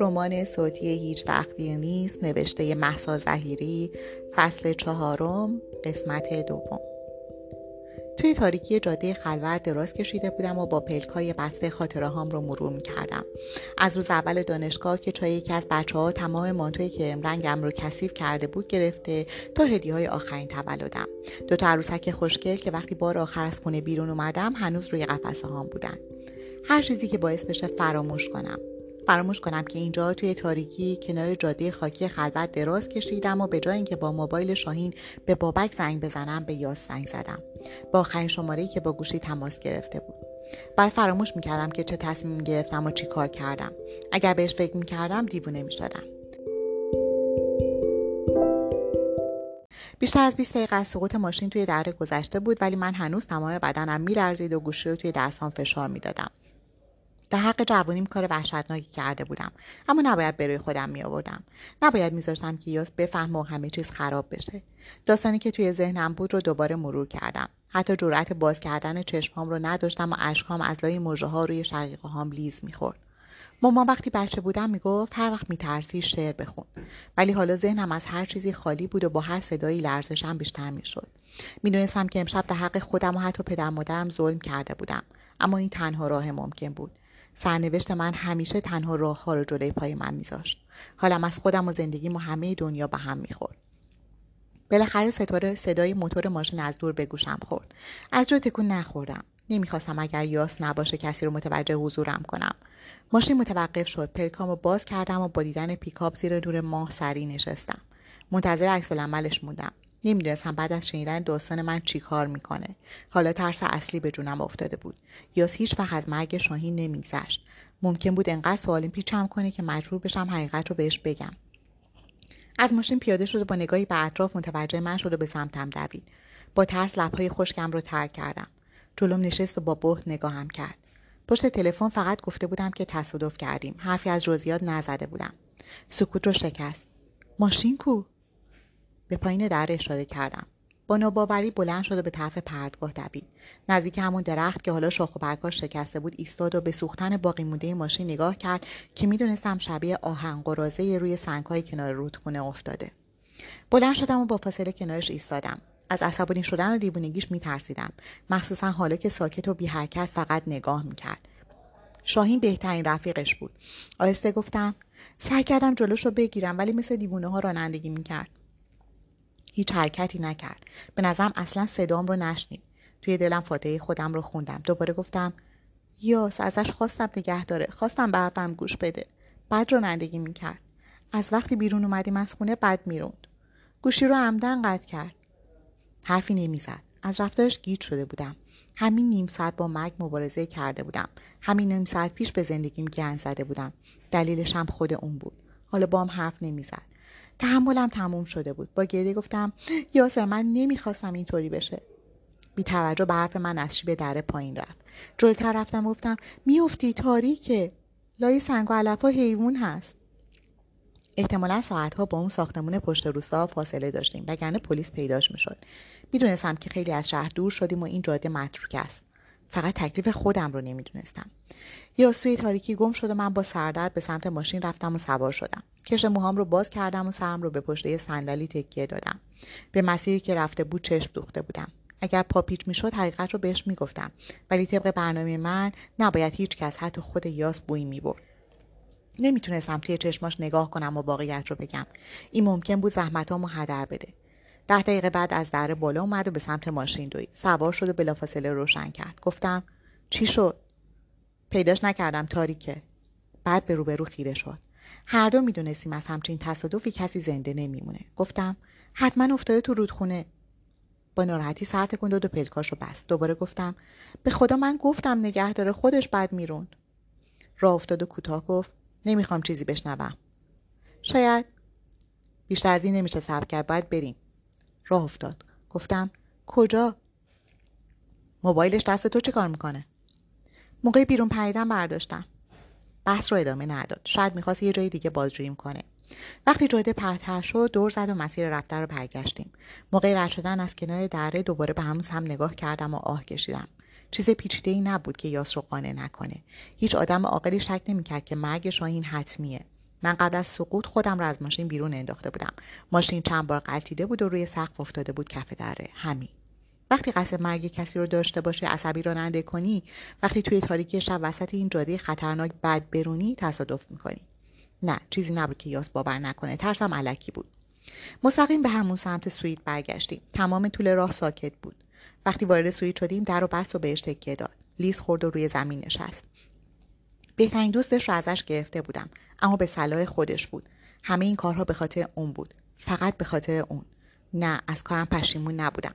رمان صوتی هیچ وقت نیست نوشته محسا زهیری فصل چهارم قسمت دوم توی تاریکی جاده خلوت دراز کشیده بودم و با پلک های بسته خاطره هام رو مرور می کردم. از روز اول دانشگاه که چای یکی از بچه ها تمام مانتوی کرم رنگم رو کثیف کرده بود گرفته تا هدیه های آخرین تولدم. دو تا عروسک خوشگل که وقتی بار آخر از خونه بیرون اومدم هنوز روی قفسه هام بودن. هر چیزی که باعث بشه فراموش کنم. فراموش کنم که اینجا توی تاریکی کنار جاده خاکی خلوت دراز کشیدم و به جای اینکه با موبایل شاهین به بابک زنگ بزنم به یاس زنگ زدم. با آخرین شماره که با گوشی تماس گرفته بود. بعد فراموش می‌کردم که چه تصمیم گرفتم و چی کار کردم. اگر بهش فکر می‌کردم دیوونه می‌شدم. بیشتر از 20 دقیقه از سقوط ماشین توی دره گذشته بود ولی من هنوز تمام بدنم میلرزید و گوشی رو توی دستام فشار می‌دادم. در حق جوانیم کار وحشتناکی کرده بودم. اما نباید بروی خودم می آوردم نباید میذاشتم که یاس بفهم و همه چیز خراب بشه. داستانی که توی ذهنم بود رو دوباره مرور کردم. حتی جرأت باز کردن چشمهام رو نداشتم و اشکام از لای مژه ها روی شقیقه هام لیز می‌خورد. مامان وقتی بچه بودم می‌گفت هر وقت میترسی شعر بخون. ولی حالا ذهنم از هر چیزی خالی بود و با هر صدایی لرزشم بیشتر می‌شد. می‌دونستم که امشب در حق خودم و حتی پدر مادرم ظلم کرده بودم. اما این تنها راه ممکن بود. سرنوشت من همیشه تنها راه ها رو جلوی پای من میذاشت. حالم از خودم و زندگیم و همه دنیا به هم می‌خورد. بالاخره ستاره صدای موتور ماشین از دور به گوشم خورد. از جا تکون نخوردم. نمی‌خواستم اگر یاس نباشه کسی رو متوجه حضورم کنم. ماشین متوقف شد. پلکامو باز کردم و با دیدن پیکاپ زیر نور ماه سری نشستم. منتظر عکس موندم. نمی‌دونستم بعد از شنیدن داستان من چی کار می‌کنه. حالا ترس اصلی به جونم افتاده بود. یاس هیچ وقت از مرگ شاهین نمیگذشت. ممکن بود انقدر سوالیم پیچم کنه که مجبور بشم حقیقت رو بهش بگم. از ماشین پیاده شد و با نگاهی به اطراف متوجه من شد و به سمتم دوید. با ترس لبهای خشکم رو ترک کردم. جلوم نشست و با بهت نگاهم کرد. پشت تلفن فقط گفته بودم که تصادف کردیم. حرفی از جزئیات نزده بودم. سکوت رو شکست. ماشین کو؟ به پایین در اشاره کردم. با ناباوری بلند شد و به طرف پردگاه دوید. نزدیک همون درخت که حالا شاخ و برگاش شکسته بود ایستاد و به سوختن باقی مونده ماشین نگاه کرد که می‌دونستم شبیه آهن قرازه روی سنگهای کنار رودخونه افتاده. بلند شدم و با فاصله کنارش ایستادم. از عصبانی شدن و دیوونگیش میترسیدم. مخصوصا حالا که ساکت و بی حرکت فقط نگاه می‌کرد. شاهین بهترین رفیقش بود. آهسته گفتم سعی کردم جلوش رو بگیرم ولی مثل دیوونه ها رانندگی می‌کرد. هیچ حرکتی نکرد. به نظرم اصلا صدام رو نشنید. توی دلم فاتحه خودم رو خوندم. دوباره گفتم یاس ازش خواستم نگه داره. خواستم برفم گوش بده. بعد رانندگی می‌کرد. از وقتی بیرون اومدیم از خونه بد می‌روند. گوشی رو عمدن قطع کرد. حرفی نمی‌زد. از رفتارش گیج شده بودم. همین نیم ساعت با مرگ مبارزه کرده بودم. همین نیم ساعت پیش به زندگیم گن زده بودم. دلیلش هم خود اون بود. حالا با هم حرف نمی‌زد. تحملم تموم شده بود. با گریه گفتم یاسر من نمی‌خواستم اینطوری بشه. بی توجه به حرف من از شیب دره پایین رفت. جلوتر رفتم گفتم میافتی تاریکه. لای سنگ و علف حیوان هست. احتمالا ساعتها با اون ساختمون پشت روستا فاصله داشتیم وگرنه پلیس پیداش می‌شد. می‌دونستم که خیلی از شهر دور شدیم و این جاده متروک است. فقط تکلیف خودم رو نمی‌دونستم. یا سوی تاریکی گم شد و من با سردرد به سمت ماشین رفتم و سوار شدم. کش موهام رو باز کردم و سرم رو به پشته صندلی تکیه دادم. به مسیری که رفته بود چشم دوخته بودم. اگر پا پیچ می‌شد حقیقت رو بهش می‌گفتم. ولی طبق برنامه من نباید هیچ کس حتی خود یاس بوی می‌برد. نمی‌تونستم توی چشماش نگاه کنم و واقعیت رو بگم. این ممکن بود زحمتامو هدر بده. ده دقیقه بعد از دره بالا اومد و به سمت ماشین دوید. سوار شد و بلافاصله روشن کرد. گفتم چی شد؟ پیداش نکردم تاریکه. بعد به روبرو خیره شد. هر دو می‌دونستیم از همچین تصادفی کسی زنده نمیمونه. گفتم حتما افتاده تو رودخونه. با ناراحتی سر تکون داد و پلکاشو بست. دوباره گفتم به خدا من گفتم نگه داره خودش بد می‌روند. راه افتاد و کوتاه گفت نمی‌خوام چیزی بشنوم. شاید بیشتر از این نمیشه صبر کرد باید بریم. راه افتاد. گفتم کجا؟ موبایلش دست تو چه کار می‌کنه؟ موقع بیرون پریدن برداشتم. بحث رو ادامه نداد. شاید می‌خواست یه جای دیگه بازجویی کنه. وقتی جاده پرتر شد دور زد و مسیر رفته رو برگشتیم. موقع رد شدن از کنار دره دوباره به همون هم نگاه کردم و آه کشیدم. چیز پیچیده ای نبود که یاس رو قانع نکنه. هیچ آدم عاقلی شک نمی‌کرد که مرگ شاهین حتمیه. من قبل از سقوط خودم را از ماشین بیرون انداخته بودم. ماشین چند بار قلتیده بود و روی سقف افتاده بود کف دره همین. وقتی قصد مرگ کسی رو داشته باشی عصبی راننده کنی وقتی توی تاریکی شب وسط این جاده خطرناک بد برونی تصادف می‌کنی. نه چیزی نبود که یاس باور نکنه. ترسم علکی بود. مستقیم به همون سمت سویت برگشتیم. تمام طول راه ساکت بود. وقتی وارد سویت شدیم در و بست و بهش تکیه داد. لیز خورد و روی زمین نشست. بهترین دوستش رو ازش گرفته بودم اما به صلاح خودش بود. همه این کارها به خاطر اون بود فقط به خاطر اون. نه از کارم پشیمون نبودم.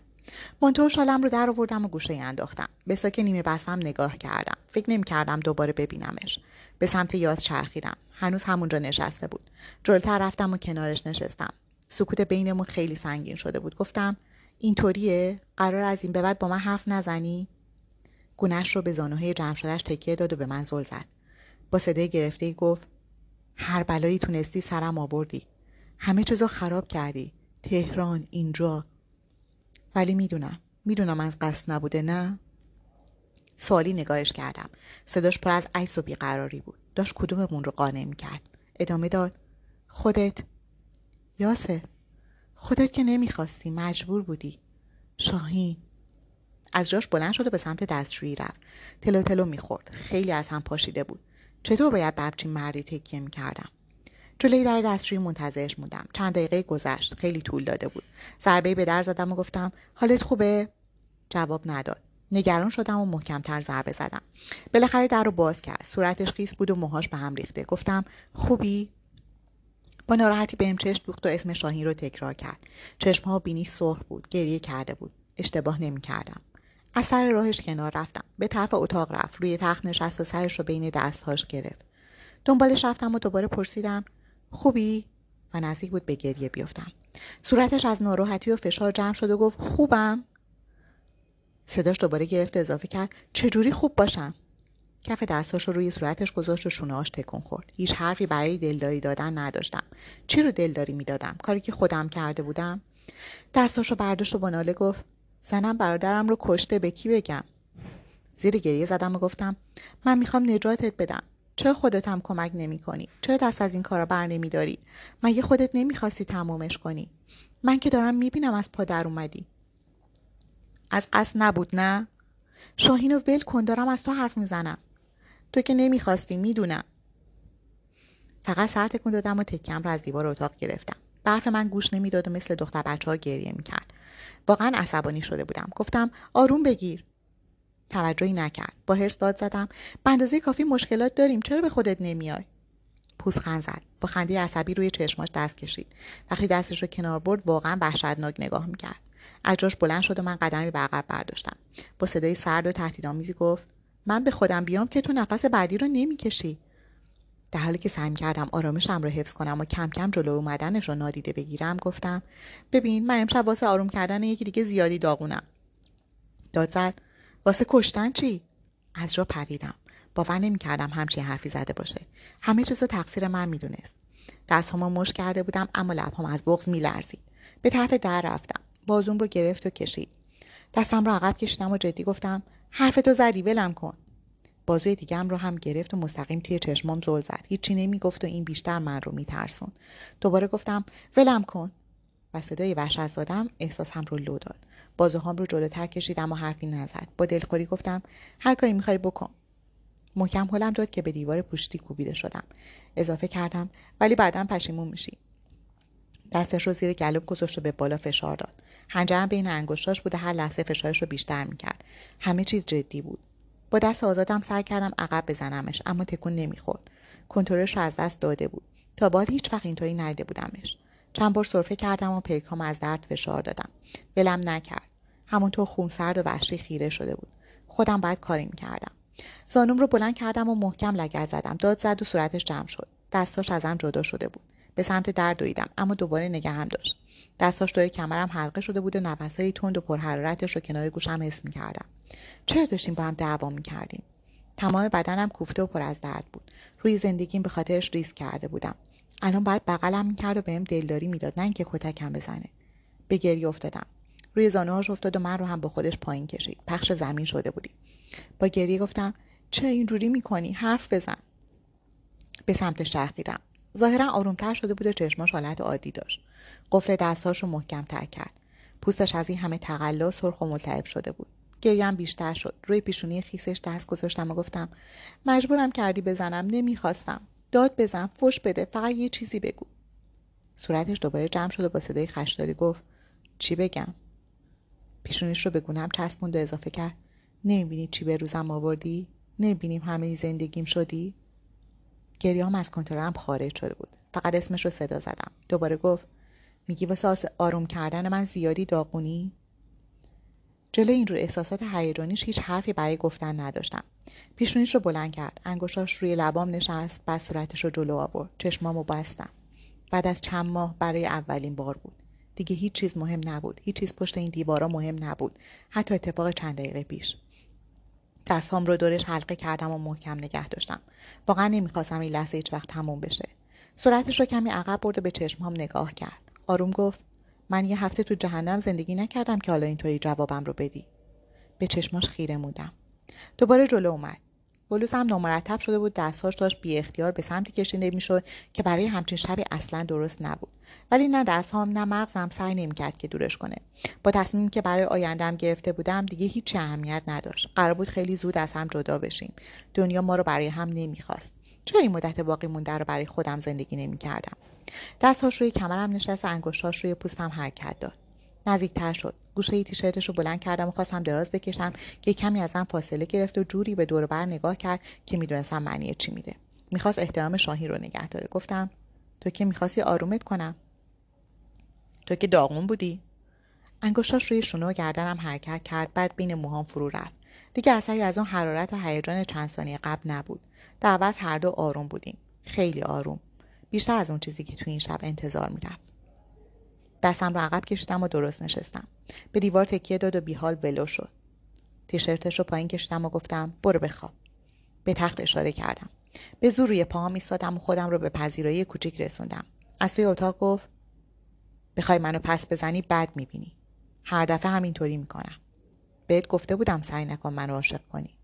منطور شالم رو در آوردم و گوشه انداختم. به ساک نیمه بستم نگاه کردم. فکر نمی کردم دوباره ببینمش. به سمت یاز چرخیدم. هنوز همونجا نشسته بود. جلوتر رفتم و کنارش نشستم. سکوت بینمون خیلی سنگین شده بود. گفتم اینطوریه؟ قرار از این به بعد با من حرف نزنی؟ گونش رو به زانوهای جمع شدهش تکیه داد و به من زل زد. با صدای گرفته گفت هر بلایی تونستی سرم آوردی. همه چیزو خراب کردی. تهران اینجا. ولی می‌دونم. می‌دونم از قصد نبوده نه؟ سوالی نگاهش کردم. صداش پر از عکس و بیقراری بود. داشت کدوممون رو قانع می‌کرد. ادامه داد خودت. یاسر خودت که نمی‌خواستی. مجبور بودی. شاهین. از جاش بلند شد و به سمت دستشویی رفت. تلو تلو می‌خورد. خیلی از هم پاشیده بود. چطور باید به مردی تکیه می‌کردم؟ جلوی در دستشویی منتظرش موندم. چند دقیقه گذشت. خیلی طول داده بود. ضربه به در زدم و گفتم حالت خوبه؟ جواب نداد. نگران شدم و محکمتر ضربه زدم. بالاخره در رو باز کرد. صورتش خیس بود و موهاش به هم ریخته. گفتم خوبی؟ با ناراحتی بهم چشم دوخت و اسم شاهین رو تکرار کرد. چشمها بینی سرخ بود. گریه کرده بود. اشتباه نمی‌کردم. از سر راهش کنار رفتم. به طرف اتاق رفت. روی تخت نشست و سرش رو بین دستهاش گرفت. دنبالش رفتم و دوباره پرسیدم خوبی؟ و نزدیک بود به گریه بیفتم. صورتش از ناراحتی و فشار جمع شد و گفت خوبم. صداش دوباره گرفت و اضافه کرد چجوری خوب باشم؟ کف دستاش رو روی صورتش گذاشت و شونهاش تکون خورد. هیچ حرفی برای دلداری دادن نداشتم. چی رو دلداری می‌دادم؟ کاری که خودم کرده بودم؟ دستاش رو برداشت و با ناله گفت زنم برادرم رو کشته به کی بگم زیر گریه زدم و گفتم من می‌خوام نجاتت بدم چرا خودت هم کمک نمی کنی؟ چرا دست از این کارا بر نمی داری؟ مگه خودت نمی‌خواستی تمومش کنی؟ من که دارم می‌بینم از پا در اومدی. از قصد نبود نه؟ شاهین و ول کن دارم از تو حرف می‌زنم. تو که نمی‌خواستی می‌دونم. فقط سر تکون دادم و تکیم را از دیوار اتاق گرفتم. برف من گوش نمی‌داد و مثل دختر بچه ها گریه می‌کرد. واقعا عصبانی شده بودم. گفتم آروم بگیر. توجهی نکرد. با هرس داد زدم. به اندازه کافی مشکلات داریم. چرا به خودت نمیای؟ پوزخند زد. با خنده عصبی روی چشماش دست کشید. وقتی دستش رو کنار برد واقعا وحشتناک نگاه می‌کرد. از جاش بلند شد و من قدمی به عقب برداشتم. با صدای سرد و تهدیدآمیزی گفت من به خودم بیام که تو نفس بعدی رو نمی‌کشی. در حالی که سعی کردم آرامشم رو حفظ کنم و کم کم جلو اومدنش رو نادیده بگیرم گفتم ببین من امشب واسه آروم کردن یکی دیگه زیادی داغونم. داد زد واسه کشتن چی؟ از جا پریدم. باور نمی‌کردم همچین حرفی زده باشه. همه چیز رو تقصیر من می‌دونست. دستهامو مش کرده بودم اما لبهام از بغز میلرزید. به طرف در رفتم. بازوم رو گرفت و کشید. دستم رو عقب کشیدم و جدی گفتم حرفتو زدی ولم کن. بازوی دیگم رو هم گرفت و مستقیم توی چشمام زل زد. هیچی نمی‌گفت و این بیشتر من رو میترسون. دوباره گفتم ولم کن. و صدای وحشت زدم احساسم رو لو داد. بازوهام رو جلوتر کشیدم و حرفی نزد. با دلخوری گفتم هر کاری می‌خوای بکن. محکم حلم داد که به دیوار پوشتی کوبیده شدم. اضافه کردم ولی بعدا پشیمون میشی. دستش رو زیر گلوب گذاشت و به بالا فشار داد. هنجرم بین انگشتاش بوده هر لحظه فشارش رو بیشتر می‌کرد. همه چیز جدی بود. با دست آزادم سعی کردم عقب بزنمش اما تکون نمی‌خورد. کنترلش از دست داده بود. تا بعد هیچ وقت اینطوری ندیده بودمش. چند بار سرفه کردم و پیکام از درد فشار دادم. ولم نکرد. همونطور خونسرد و وحشی خیره شده بود. خودم باید کاری می‌کردم. زانوم رو بلند کردم و محکم لگت زدم. داد زد و صورتش جمع شد. دستاش ازم جدا شده بود. به سمت در دویدم اما دوباره نگهم داشت. دستاش دوی کمرم حلقه شده بود و نفسهای تند و پرحرارتش رو کنار گوشم حس می‌کردم. چرا داشتیم با هم دعوا می‌کردیم؟ تمام بدنم کوفته و پر از درد بود. روی زندگیم به خاطرش ریسک کرده بودم. الان باید بغلم می‌کرد و بهم دلداری می‌داد نه اینکه کتکم بزنه. به گریه افتادم. روی زانوهاش افتاد و من رو هم با خودش پایین کشید. پخش زمین شده بودیم با گریه گفتم چرا اینجوری می‌کنی؟ حرف بزن. به سمتش چرخیدم. ظاهرا آرومتر شده بود و چشماش حالت عادی داشت. قفل دستهاش رو محکمتر کرد. پوستش از این همه تقلا سرخ و ملتهب شده بود. گریم بیشتر شد. روی پیشونی خیسش دست گذاشتم و گفتم مجبورم کردی بزنم نمی‌خواستم. داد بزن فش بده فقط یه چیزی بگو. صورتش دوباره جمع شد و با صدای خشداری گفت چی بگم؟ پیشونیش رو به گونم چسبوند و اضافه کرد نمی‌بینی چی به روزم آوردی؟ نمی‌بینیم همه زندگیم شدی؟ گریام از کنترلم خارج شده بود. فقط اسمش رو صدا زدم. دوباره گفت میگی واسه آروم کردن من زیادی داغونی؟ جلوی این رو احساسات هیجانیش هیچ حرفی برای گفتن نداشتم. پیشونیش رو بلند کرد. انگشتاش روی لبام نشست بعد صورتش رو جلو آورد. چشمامو بستم. بعد از چند ماه برای اولین بار بود. دیگه هیچ چیز مهم نبود. هیچ چیز پشت این دیوارا مهم نبود. حتی اتفاق چند دقیقه پیش. دستهام رو دورش حلقه کردم و محکم نگه داشتم. واقعا نمی‌خواستم این لحظه هیچ وقت تموم بشه. صورتش رو کمی عقب برد و به چشمهام نگاه کرد. آروم گفت من یه هفته تو جهنم زندگی نکردم که حالا اینطوری جوابم رو بدی. به چشماش خیره مودم دوباره جلو اومد. بلوزم نامرتب شده بود دستهاش داشت بی اختیار به سمتی کشیده می‌شد که برای همچین شبی اصلا درست نبود. ولی نه دستهام نه مغزم سعی نمی‌کرد که دورش کنه. با تصمیمی که برای آیندهم گرفته بودم دیگه هیچ اهمیت نداشت. قرار بود خیلی زود از هم جدا بشیم. دنیا ما رو برای هم نمی‌خواست. چرا این مدت باقی مونده رو برای خودم زندگی نمی‌کردم؟ دستهاش روی کمرم نشست انگشتاش روی پوستم حرکت داد. نزدیکتر شد. گوشه تیشرتش رو بلند کردم و خواستم دراز بکشم که کمی از من فاصله گرفت و جوری به دور بر نگاه کرد که می‌دونستم معنی چی میده. می‌خواست احترام شاهی رو نگه داره. گفتم تو که می‌خواستی آرومت کنم. تو که داغون بودی. انگشتاش روی شونه و گردنم حرکت کرد. بعد بین موهام فرو رفت. دیگه اثری از اون حرارت و هیجان چند ثانیه قبل نبود. در عوض هر دو آروم بودیم. خیلی آروم. بیشتر از اون چیزی که تو این شب انتظار می‌رفت. دستم رو عقب کشیدم و درست نشستم. به دیوار تکیه داد و بیحال ولو شد. تیشرتش رو پایین کشیدم و گفتم برو بخواب به تخت اشاره کردم. به زور روی پاهم ایستادم و خودم رو به پذیرایی کوچیک رسوندم. از توی اتاق گفت بخوای منو پس بزنی بد می‌بینی. هر دفعه همینطوری می‌کنم. بهت گفته بودم سعی نکن منو عاشق کنی.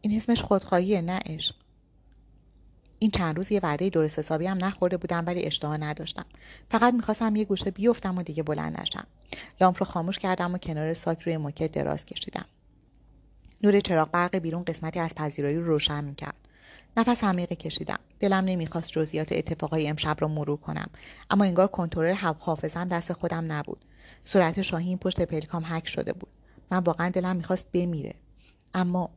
این اسمش خودخواهیه نه عشق. این چند روز یه وعده درست حسابی هم نخورده بودم ولی اشتها نداشتم. فقط می‌خواستم یه گوشه بیفتم و دیگه بلند نشم. لامپ رو خاموش کردم و کنار ساک روی موکت دراز کشیدم. نور چراغ برق بیرون قسمتی از پذیرایی رو روشن می‌کرد. نفس عمیقی کشیدم. دلم نمی‌خواست جزئیات اتفاقای امشب رو مرور کنم. اما انگار کنترل حافظم دست خودم نبود. صورت شاهین پشت پلکام حک شده بود. من واقعا دلم می‌خواست بمیره. اما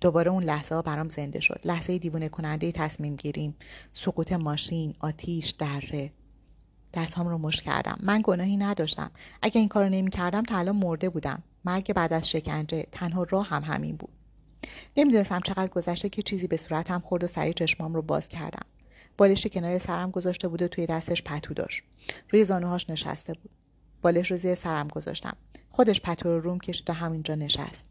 دوباره اون لحظه ها برام زنده شد. لحظه دیوونه کننده تصمیم گیریم. سقوط ماشین آتیش دره. دستهام رو مش کردم. من گناهی نداشتم. اگه این کارو نمی کردم تا الان مرده بودم. مرگ بعد از شکنجه تنها راه هم همین بود. نمی‌دونستم چقدر گذشته که چیزی به صورتم خورد و سریع چشمام رو باز کردم. بالش کنار سرم گذاشته بود و توی دستش پتو داشت. روی زانوهاش نشسته بود. بالش رو زیر سرم گذاشتم. خودش پتو رو روم کشید و همینجا نشست.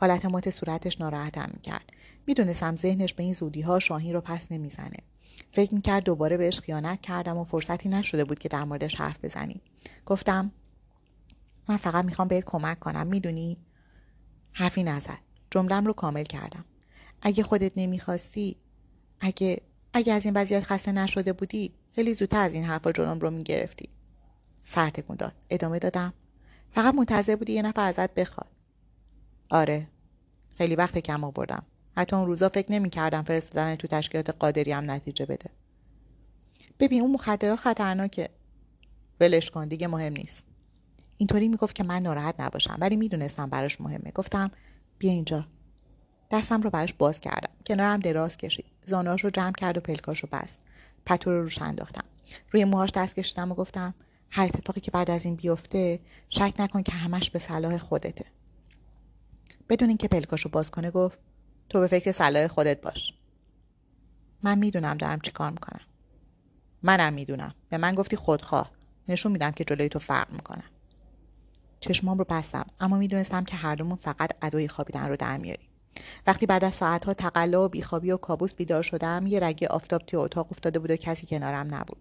حالت مات صورتش ناراحتم می‌کرد. می‌دونستم ذهنش به این زودی ها شاهین رو پس نمی‌زنه. فکر می‌کرد دوباره بهش خیانت کردم و فرصتی نشده بود که در موردش حرف بزنیم گفتم من فقط می‌خوام بهت کمک کنم می‌دونی؟ حرفی نزد. جملم رو کامل کردم. اگه خودت نمی‌خواستی اگه اگه از این وضعیت خسته نشده بودی خیلی زودتر از این حرفا جلوم رو می‌گرفتی. سر تکون داد. ادامه دادم. فقط منتظر بودی یه نفر ازت بخواد. آره. خیلی وقت کم آوردم. حتی اون روزا فکر نمی کردم فرستادن تو تشکیلات قادری هم نتیجه بده. ببین اون مخدرات خطرناکه. ولش کن دیگه مهم نیست. اینطوری می‌گفت که من ناراحت نباشم ولی می‌دونستم براش مهمه. گفتم بیا اینجا. دستم رو براش باز کردم. کنارم دراز کشید. زانوهاش رو جمع کرد و پلکاش رو بست. پتو رو روش انداختم. روی موهاش دست کشیدم و گفتم هر اتفاقی که بعد از این بیفته شک نکن که همش به صلاح خودته. بدون اینکه پلکاشو باز کنه گفت تو به فکر صلاح خودت باش. من می‌دونم دارم چی کار می‌کنم. منم می‌دونم. به من گفتی خودخواه. نشون میدم که جلوی تو فرق می‌کنم چشمام رو بستم اما می‌دونستم که هر دومون فقط ادوی خوابیدن رو در میاریم. وقتی بعد از ساعتها تقلا و بیخوابی و کابوس بیدار شدم یه رگه آفتاب توی اتاق افتاده بود و کسی کنارم نبود.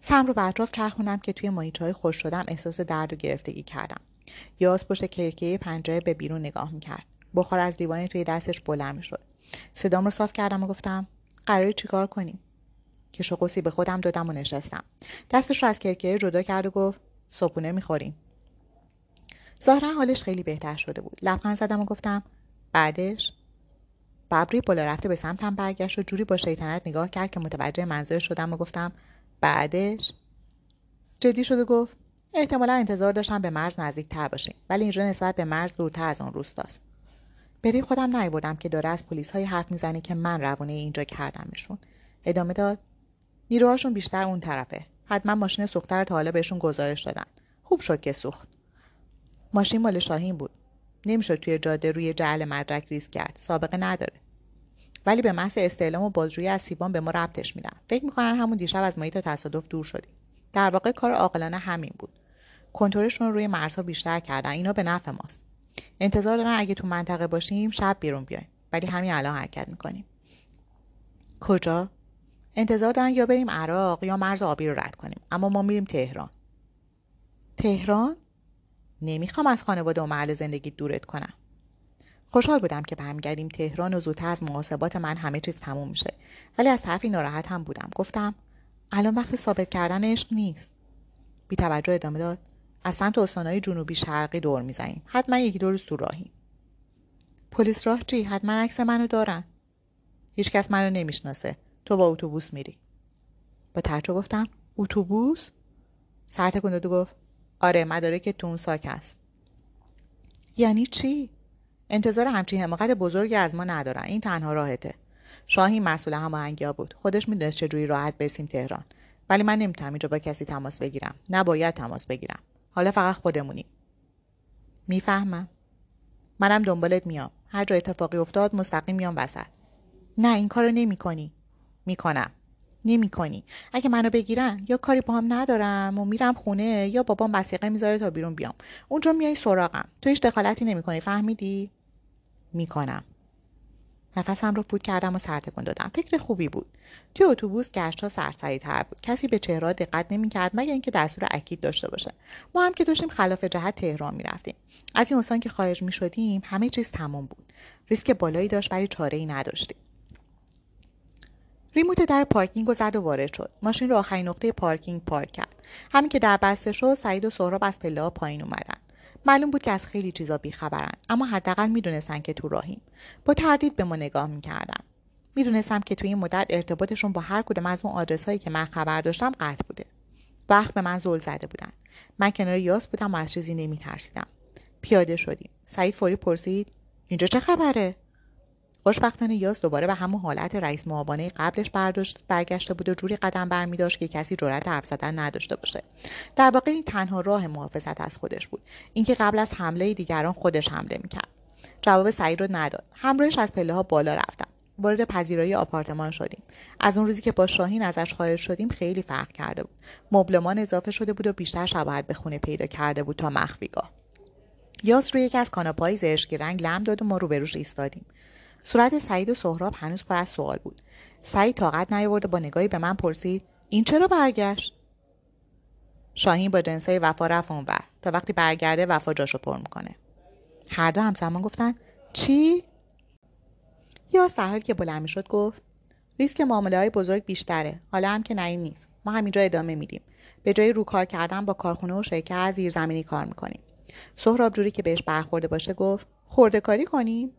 سم رو به اطراف چرخوندم که توی ماهیچه خوش شدم احساس درد و گرفتگی کردم. یاس پشت کرکه پنجره به بیرون نگاه می‌کرد. بخار از دیوانه توی دستش بلند می‌شد. صدام رو صاف کردم و گفتم قراری چیکار کنیم؟ که شقوسی به خودم دادم و نشستم. دستش رو از کرکره جدا کرد و گفت صبحونه می‌خوریم. ظاهرا حالش خیلی بهتر شده بود. لبخند زدم و گفتم بعدش؟ ببری بالا رفته به سمتم برگشت و جوری با شیطنت نگاه کرد که متوجه منظور شدم و گفتم بعدش؟ جدی شد و گفت احتمالا انتظار داشتم به مرز نزدیک تر باشیم ولی اینجا نسبت به مرز دورتر از آن روستاست. بری خودم نیاوردم که داره از پلیس های حرف می‌زنه که من روانه اینجا کردمشون. ادامه داد نیروهاشون بیشتر اون طرفه. حتما ماشین سوختر تا حالا بهشون گزارش دادن. خوب شد که سوخت. ماشین مال شاهین بود. نمی‌شد توی جاده روی جعل مدرک ریز کرد. سابقه نداره. ولی به محض استعلام و بازجویی از سیبان به ما ربطش میدن. فکر می‌کنن همون دیشب از محیط تصادف دور شدیم. در واقع کار عاقلانه همین بود. کنترلشون رو روی مرزها بیشتر کردن. اینا به نفع ماست. انتظار دارن اگه تو منطقه باشیم شب بیرون بیایم. ولی همین الان حرکت می‌کنیم. کجا؟ انتظار دارن یا بریم عراق یا مرز آبی رو رد کنیم. اما ما میریم تهران. تهران؟ نمی‌خوام از خانواده و محل زندگی دورت کنم. خوشحال بودم که برمیگردیم تهران و زودتر از محاسبات من همه چیز تموم میشه. ولی از طرفی ناراحت هم بودم. گفتم الان وقت ثابت کردن عشق نیست. بی توجه ادامه داد. از سمت استانهای جنوبی شرقی دور می‌زنیم. حتما یکی دو روز تو راهیم. پلیس راه چی؟ حتما عکس منو دارن. هیچکس منو نمی‌شناسه. تو با اتوبوس میری. با تعجب گفتم اتوبوس؟ سر تکون داد گفت آره مدارک تو اون ساک هست یعنی چی؟ انتظار همچین حماقت بزرگی از ما ندارن. این تنها راهته. شاهین مسئول هماهنگیا بود. خودش می‌دونست چجوری راحت برسیم تهران. ولی من نمی‌تونم اینجا با کسی تماس بگیرم. نباید تماس بگیرم. حالا فقط خودمونیم. می‌فهمم. منم دنبالت میام. هر جا اتفاقی افتاد مستقیم میام وسط. نه این کارو نمی‌کنی. می‌کنم. نمی‌کنی. اگه منو بگیرن یا کاری با هم ندارم و میرم خونه یا بابام وسیقه می‌ذاره تا بیرون بیام. اونجا میای سراغم. تو هیچ دخالتی نمی‌کنی فهمیدی؟ می‌کنم. نفسم رو فوت کردم و سرتکون دادم. فکر خوبی بود. توی اتوبوس گشت ها سرسری تر بود. کسی به چهره دقت نمی‌کرد مگر اینکه دستور اکید داشته باشه. ما هم که داشتیم خلاف جهت تهران می‌رفتیم. از این استان که خارج می شدیم همه چیز تمام بود. ریسک بالایی داشت ولی چاره ای نداشتیم. ریموت در پارکینگ رو زد و وارد شد. ماشین رو آخرین نقطه پارکینگ پارک کرد. همین که در بسته شد سعید و سهراب از پله پایین اومدن. معلوم بود که از خیلی چیزا بیخبرن اما حداقل می‌دونستن که تو راهیم. با تردید به ما نگاه می‌کردن. می‌دونستم که توی این مدت ارتباطشون با هر کدوم از اون آدرس هایی که من خبر داشتم قطع بوده. وقت به من زل زده بودن. من کنار یاس بودم و از چیزی نمیترسیدم. پیاده شدیم. سعید فوری پرسید اینجا چه خبره؟ خوشبختانه یاس دوباره به همون حالت رئیس معاونه قبلش برداشت برگشته بود و جوری قدم برمیداشت که کسی جرأت حرف زدن نداشته باشه. در واقع این تنها راه محافظت از خودش بود. اینکه قبل از حمله دیگران خودش حمله می‌کرد. جواب سعید رو نداد. همراهش از پله ها بالا رفتم. وارد پذیرایی آپارتمان شدیم. از اون روزی که با شاهین ازش خارج شدیم خیلی فرق کرده بود. مبلمان اضافه شده بود و بیشتر شباهت به خونه پیدا کرده بود تا مخفیگاه. یاس روی یکی از کاناپهای زرشکی رنگ لم داد و ما روبروش ایستادیم. صورت سعید و سهراب هنوز پر از سوال بود. سعید طاقت نیاورد با نگاهی به من پرسید این چرا برگشت؟ شاهین با جنسای وفا رفت اونور تا وقتی برگرده وفا جاشو پر می‌کنه. هر دو همزمان گفتن چی؟ یا در حالی که بلند شد گفت ریسک معامله های بزرگ بیشتره. حالا هم که نعیم نیست. ما همینجا ادامه میدیم. به جای رو کار کردن با کارخونه و شرکت زیرزمینی کار می‌کنیم. سهراب جوری که بهش برخورده باشه گفت خورده کاری کنیم؟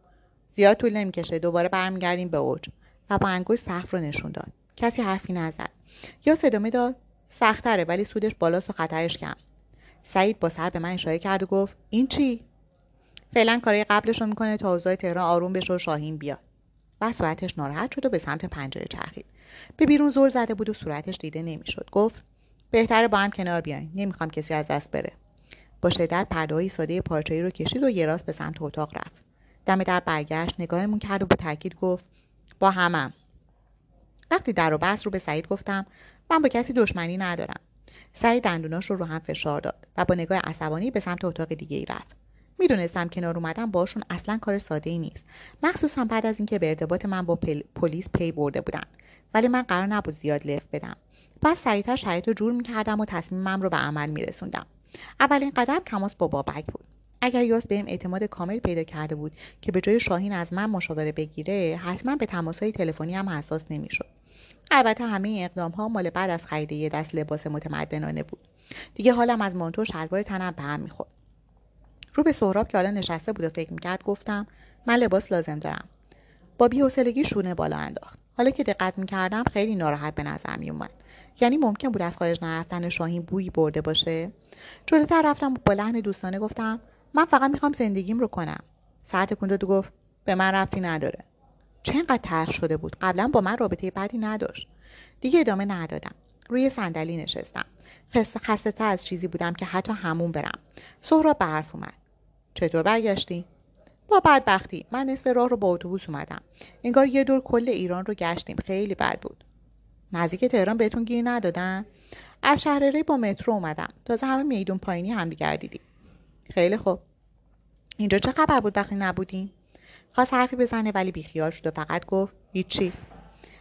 زیاد طول نمی‌کشه. دوباره برمیگردیم به اوج. و با انگشت سقف رو نشون داد. کسی حرفی نزد. یا صدامه داد سختره ولی سودش بالاست و خطرش کم. سعید با سر به من اشاره کرد و گفت این چی؟ فعلا کارای قبلش رو می‌کنه تا اوضاع تهران آروم بشه و شاهین بیاد. و صورتش ناراحت شد و به سمت پنجره چرخید. به بیرون زور زده بود و صورتش دیده نمی‌شد. گفت بهتره با هم کنار بیاین. نمی‌خوام کسی از دست بره. با شدت پرده ساده پارچه‌ای رو کشید و یه راست به سمت اتاق رفت. دم در برگشت نگاهمون کرد و با تاکید گفت با همم. وقتی در و بست رو به سعید گفتم من با کسی دشمنی ندارم. سعید دندوناش رو رو هم فشار داد و با نگاه عصبانی به سمت اتاق دیگه ای رفت. می‌دونستم کنار اومدن باشون اصلا کار ساده ای نیست. مخصوصا بعد از اینکه به ارتباط من با پلیس پی برده بودن. ولی من قرار نبود زیاد لف بدم. پس سریعتر شرایط رو جور می‌کردم و تصمیمم رو به عمل میرسوندم. اولین قدم تماس با بابک بود. اگر یاس بهم اعتماد کامل پیدا کرده بود که به جای شاهین از من مشاوره بگیره حتما به تماسهای تلفنی هم حساس نمی‌شد. البته همه این اقدام ها مال بعد از خرید یه دست لباس متمدنانه بود. دیگه حالم از مانتو شلوار تنم به هم می‌خورد. رو به سهراب که حالا نشسته بود و فکر می‌کرد گفتم من لباس لازم دارم. با بیحوصلگی شونه بالا انداخت. حالا که دقت می‌کردم خیلی ناراحت به نظر میومد یعنی ممکن بود از خارج نرفتن شاهین بویی برده باشه؟ جلوتر رفتم با لحن دوستانه گفتم من فقط می‌خوام زندگیم رو کنم. سر تکون و گفت به من رفتی نداره. چه تلخ شده بود؟ قبلا با من رابطه بدی نداشت. دیگه ادامه ندادم. روی صندلی نشستم. خسته از چیزی بودم که حتی همون برم. سهراب به حرف اومد. چطور برگشتی؟ با بدبختی. من نصف راه رو با اتوبوس اومدم. انگار یه دور کل ایران رو گشتیم. خیلی بد بود. نزدیک تهران بهتون گیر ندادن؟ از شهرره با مترو اومدم. تازه همه میدون پایینی هم دیدیم خیلی خوب. اینجا چه خبر بود وقتی نبودین خواست حرفی بزنه ولی بیخیال شد و فقط گفت هیچی.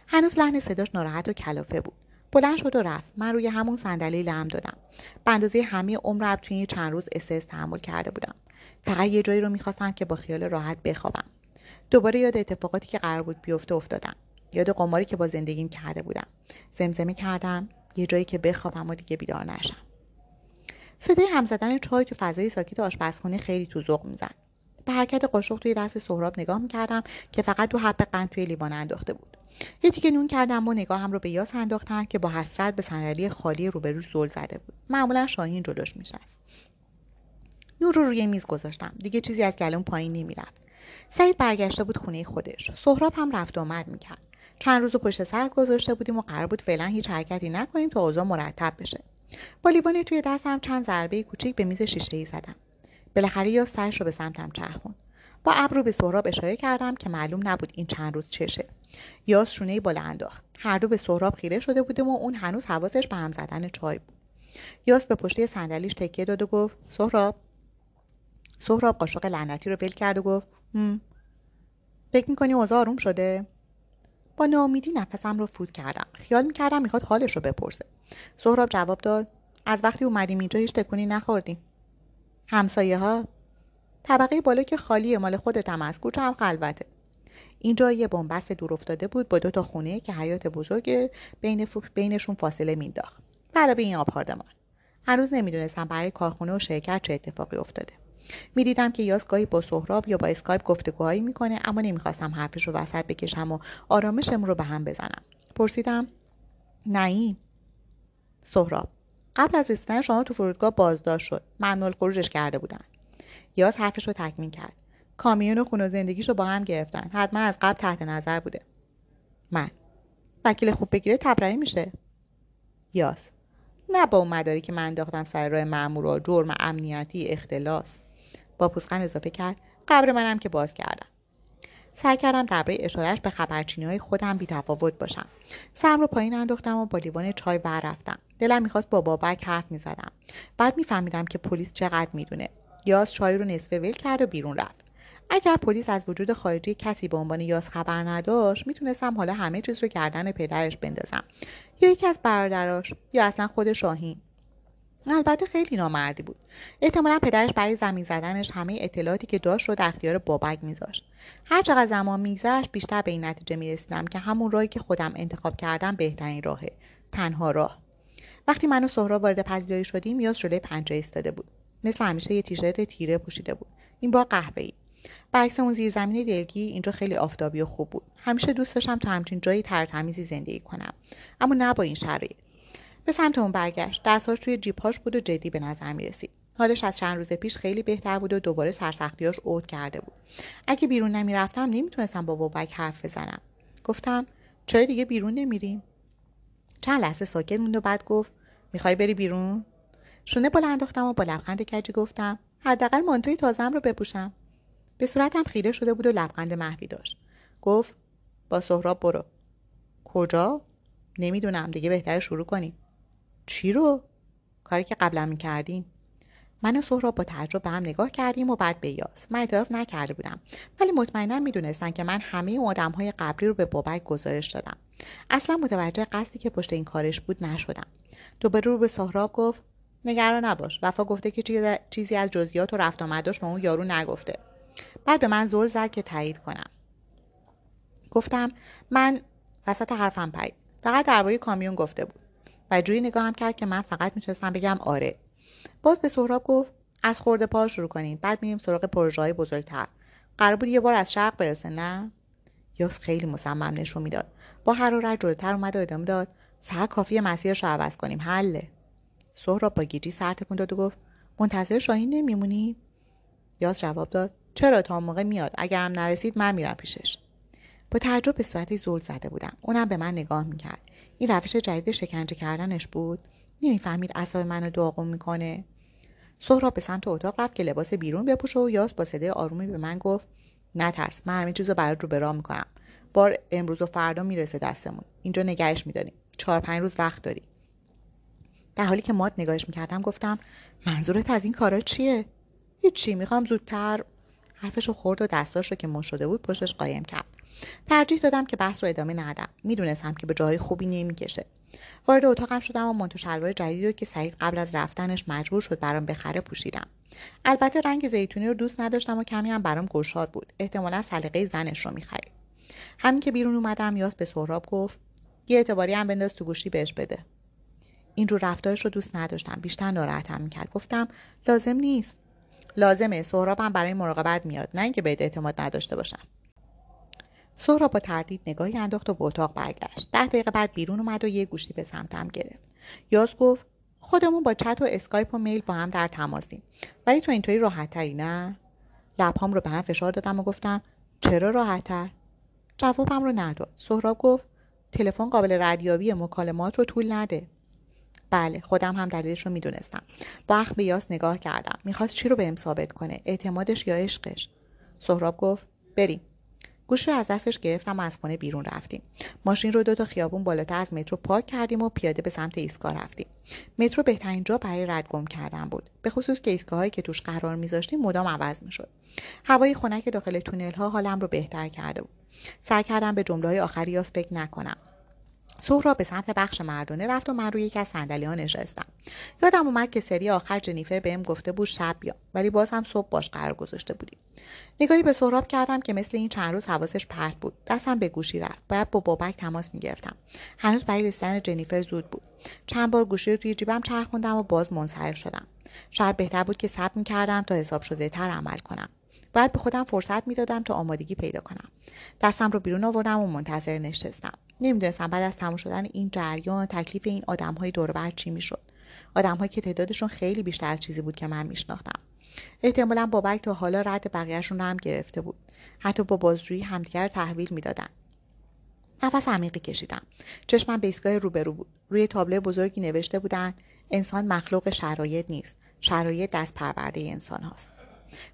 هنوز لحن صداش ناراحت و کلافه بود. بلند شد و رفت. من روی همون صندلی لم دادم. به اندازه همه عمرم توی این چند روز استرس تحمل کرده بودم. فقط یه جایی رو می‌خواستم که با خیال راحت بخوابم. دوباره یاد اتفاقاتی که قرار بود بیفته افتادم. یاد قماری که با زندگیم کرده بودم. زمزمه کردم. یه جایی که بخوابم و دیگه بیدار نشم. صدای هم زدن چای تو فضای ساکت آشپزخونه خیلی تو ذوق می‌زد. به حرکت قاشق توی دست سهراب نگاه می‌کردم که فقط دو حب قند توی لیوان انداخته بود. یه تیکه نون کردم و نگاهم رو به یاس انداختن که با حسرت به صندلی خالی روبروش زل زده بود. معمولا شاهین جلوش میشست نور رو روی میز گذاشتم. دیگه چیزی از گلوم پایین نمی‌رفت. سعید برگشته بود خونه خودش. سهراب هم رفت آمد می‌کرد. چند روز پشت سر گذاشته بودیم و قرار بود فعلا هیچ حرکتی نکنیم تا اوضاع مرتب بشه. با لیوانی توی دستم چند ضربه کوچیک به میز شیشه ای زدم. بالاخره یا سرش رو به سمتم چرخون با ابرو به سهراب اشاره کردم که معلوم نبود این چند روز چشه. یاس شونه بالا انداخت. هر دو به سهراب خیره شده بودیم و اون هنوز حواسش به هم زدن چای بود. یاس به پشتی صندلیش تکیه داد و گفت سهراب؟ سهراب قاشق لعنتی رو ول کرد و گفت. فکر می‌کنی اوضاع آروم شده؟ ناامیدی نفسم رو فوت کردم. خیال می‌کردم می‌خواد حالش رو بپرسه. سهراب جواب داد از وقتی اومدیم اینجا هیچ تکونی نخوردیم. همسایه ها طبقه بالا که خالیه مال خودت هم از کوچه هم خلوته. اینجا یه بنبست دور افتاده بود با دو تا خونه که حیات بزرگ بین بینشون فاصله مینداخت علاوه این آپارتمان. هنوز نمی‌دونستم برای کارخونه و شرکت چه اتفاقی افتاده. می‌دیدم که یاس گاهی با سهراب یا با اسکایپ گفتگوهایی می‌کنه اما نمی‌خواستم حرفش رو وسط بکشم و آرامشم رو به هم بزنم. پرسیدم نعیم سهراب قبل از رسیدن شما تو فرودگاه بازداشت شد. ممنوع خروجش کرده بودن. یاس حرفش رو تکمیل کرد. کامیون و خونه زندگیش رو با هم گرفتن. حتما از قبل تحت نظر بوده. من. وکیل خوب بگیره تبرئه میشه. یاس. نه با اون مداری که من انداختم سر راه مامور و جرم امنیتی اختلاس. با پوزخند اضافه کرد قبر منم که باز کردم. سعی کردم درباره اشارهش به خبرچینی های خودم بی تفاوت باشم. سرم رو پایین انداختم و با لیوان چای ور رفتم. دلم می‌خواست با بابک حرف می‌زدم. بعد میفهمیدم که پلیس چقدر می‌دونه. یاس چای رو نصفه ول کرد و بیرون رفت. اگر پلیس از وجود خارجی کسی به عنوان یاس خبر نداشت می‌تونستم حالا همه چیز رو گردن پدرش بندازم. یا یکی از برادراش یا اصلا خود شاهین. البته خیلی نامردی بود. احتمالا پدرش برای زمین زدنش همه اطلاعاتی که داشت رو در اختیار بابک میذاشت. هر چقدر زمان میگذشت بیشتر به این نتیجه می‌رسیدم که همون راهی که خودم انتخاب کردم بهترین راهه. تنها راه. وقتی من و سهراب وارد پذیرایی شدیم یاس جلوی پنجره ایستاده بود. مثل همیشه یه تیشرت تیره پوشیده بود. این بار قهوه‌ای. برعکس اون زیرزمین دلگی اینجا خیلی آفتابی و خوب بود. همیشه دوست داشتم تا همچین جایی ترتمیزی زندگی کنم. اما نه با این شرایط. به سمت اون برگشت. دستهاش توی جیبهاش بود و جدی به نظر می رسید حالش از چند روز پیش خیلی بهتر بود و دوباره سرسختیاش عود کرده بود. اگه بیرون نمی‌رفتم نمی‌تونستم با بابک حرف بزنم. گفتم چرا دیگه بیرون نمیریم؟ چند لحظه ساکت موند و بعد گفت می‌خوای بری بیرون؟ شونه بالا انداختم و با لبخند کجی گفتم حداقل مانتوی تازم رو بپوشم. به صورتم خیره شده بود و لبخند محوی داشت. گفت با سهراب برو. کجا؟ نمی‌دونم دیگه بهتر شروع کنیم. چی رو؟ کاری که قبلا می‌کردیم من و سهراب با تعجب به هم نگاه کردیم و بعد به یاس. من اعتراف نکرده بودم. ولی مطمئنا می‌دونستن که من همه آدم های قبلی رو به بابک گزارش دادم. اصلا متوجه قصدی که پشت این کارش بود نشدم. دوباره رو به سهراب گفت نگران نباش. وفا گفته که چیزی از جزئیات و رفت آمداش به اون یارو نگفته. بعد به من زل زد که تایید کنم. گفتم من وسط حرفم پرید. فقط درباره کامیون گفته بود. و جوری نگاه هم کرد که من فقط می‌تونستم بگم آره. باز به سهراب گفت از خورده پا شروع کنیم بعد میریم سراغ پروژه های بزرگتر. قرار بود یه بار از شرق برسه نه؟ یاس خیلی مصمم نشون می‌داد. با حرارت جلوتر اومد و ادامه داد فقط کافی مسیرش رو عوض کنیم حله. سهراب با گیجی سر تکون داد و گفت منتظر شاهین نمیمونی؟ یاس جواب داد چرا تا موقع میاد؟ اگر هم نرسید من میرم پیشش. با تعجب به صورتی زل زده بودم. اونم به من نگاه می‌کرد. این روش جدید شکنجه کردنش بود؟ نمی‌فهمید اصاب منو داغون می‌کنه. سهراب به سمت اتاق رفت که لباس بیرون بپوشه و یاس با صدای آرومی به من گفت نترس من همین چیز رو برات رو به می‌کنم. بار امروز و فردا می‌رسه دستمون. اینجا نگهش میداریم. چهار پنج روز وقت داری. در حالی که ماد نگاهش می‌کردم گفتم منظورت از این کارا چیه؟ هیچی می‌خوام زودتر. حرفش رو خورد و دستاش رو که مش شده بود پشتش قایم کرد. ترجیح دادم که بحث رو ادامه ندم. می‌دونستم که به جای خوبی نمی‌کشه. وارد اتاقم شدم و منتو شلوار جدیدی رو که سعید قبل از رفتنش مجبور شد برام بخره پوشیدم. البته رنگ زیتونی رو دوست نداشتم و کمی هم برام گشاد بود. احتمالا سلیقه زنش رو می‌خرید همین که بیرون اومدم یاس به سهراب گفت یه اعتباری هم بنداز تو گوشی بهش بده. این رو رفتارش رو دوست نداشتم. بیشتر ناراحتم می‌کرد. گفتم لازم نیست. لازمه. سهرابم برای مراقبت میاد. نه اینکه بهت اعتماد نداشته باشم. سهراب با تردید نگاهی انداخت و به اتاق برگشت. ده دقیقه بعد بیرون اومد و یه گوشی به سمتم گرفت. یاس گفت خودمون با چت و اسکایپ و میل با هم در تماسیم. ولی تو اینطوری راحتتری نه؟ لبهام رو به هم فشار دادم و گفتم چرا راحتتر؟ جوابم رو نداد. سهراب گفت تلفن قابل ردیابی مکالمات رو طول نده. بله خودم هم دلیلش رو می‌دونستم. با به یاس نگاه کردم. می‌خواست چی رو بهم ثابت کنه اعتمادش یا عشقش؟ سهراب گفت بریم. گوش رو از دستش گرفتم و از خونه بیرون رفتیم. ماشین رو دو تا خیابون بالاتر از مترو پارک کردیم و پیاده به سمت ایستگاه رفتیم. مترو بهترین جا برای ردگم کردن بود. به خصوص که ایستگاههایی که توش قرار میذاشتیم مدام عوض می‌شد. هوای خنک داخل تونل ها حالم رو بهتر کرده بود. سعی کردم به جمله های آخری یاس فکر نکنم. سهراب به سمت بخش مردونه رفت و من روی یکی از صندلی ها نشستم. یادم اومد که سری آخر جنیفر بهم گفته بود شب بیا ولی باز هم صبح باش قرار گذاشته بودیم. نگاهی به سهراب کردم که مثل این چند روز حواسش پرت بود. دستم به گوشی رفت. باید با بابک تماس می‌گرفتم. هنوز برای رسیدن جنیفر زود بود. چند بار گوشی رو توی جیبم چرخوندم و باز منصرف شدم. شاید بهتر بود که صبر می‌کردم تا حساب شده تر عمل کنم. باید به خودم فرصت می‌دادم تا آمادگی پیدا کنم. دستم رو بیرون آوردم و منتظر نشستم. نمی‌دونستم بعد از تموم شدن این جریان تکلیف این آدم های دوربر چی می‌شد. آدمهایی که تعدادشون خیلی بیشتر از چیزی بود که من میشناختم. احتمالا بابک تا حالا رد بقیهشون رو هم گرفته بود. حتی با بازجویی همدیگر تحویل می‌دادن. نفس عمیقی کشیدم. چشمم به ایستگاه روبرو بود. روی تابلو بزرگی نوشته بودن انسان مخلوق شرایط نیست. شرایط دست پرورده انسان هاست.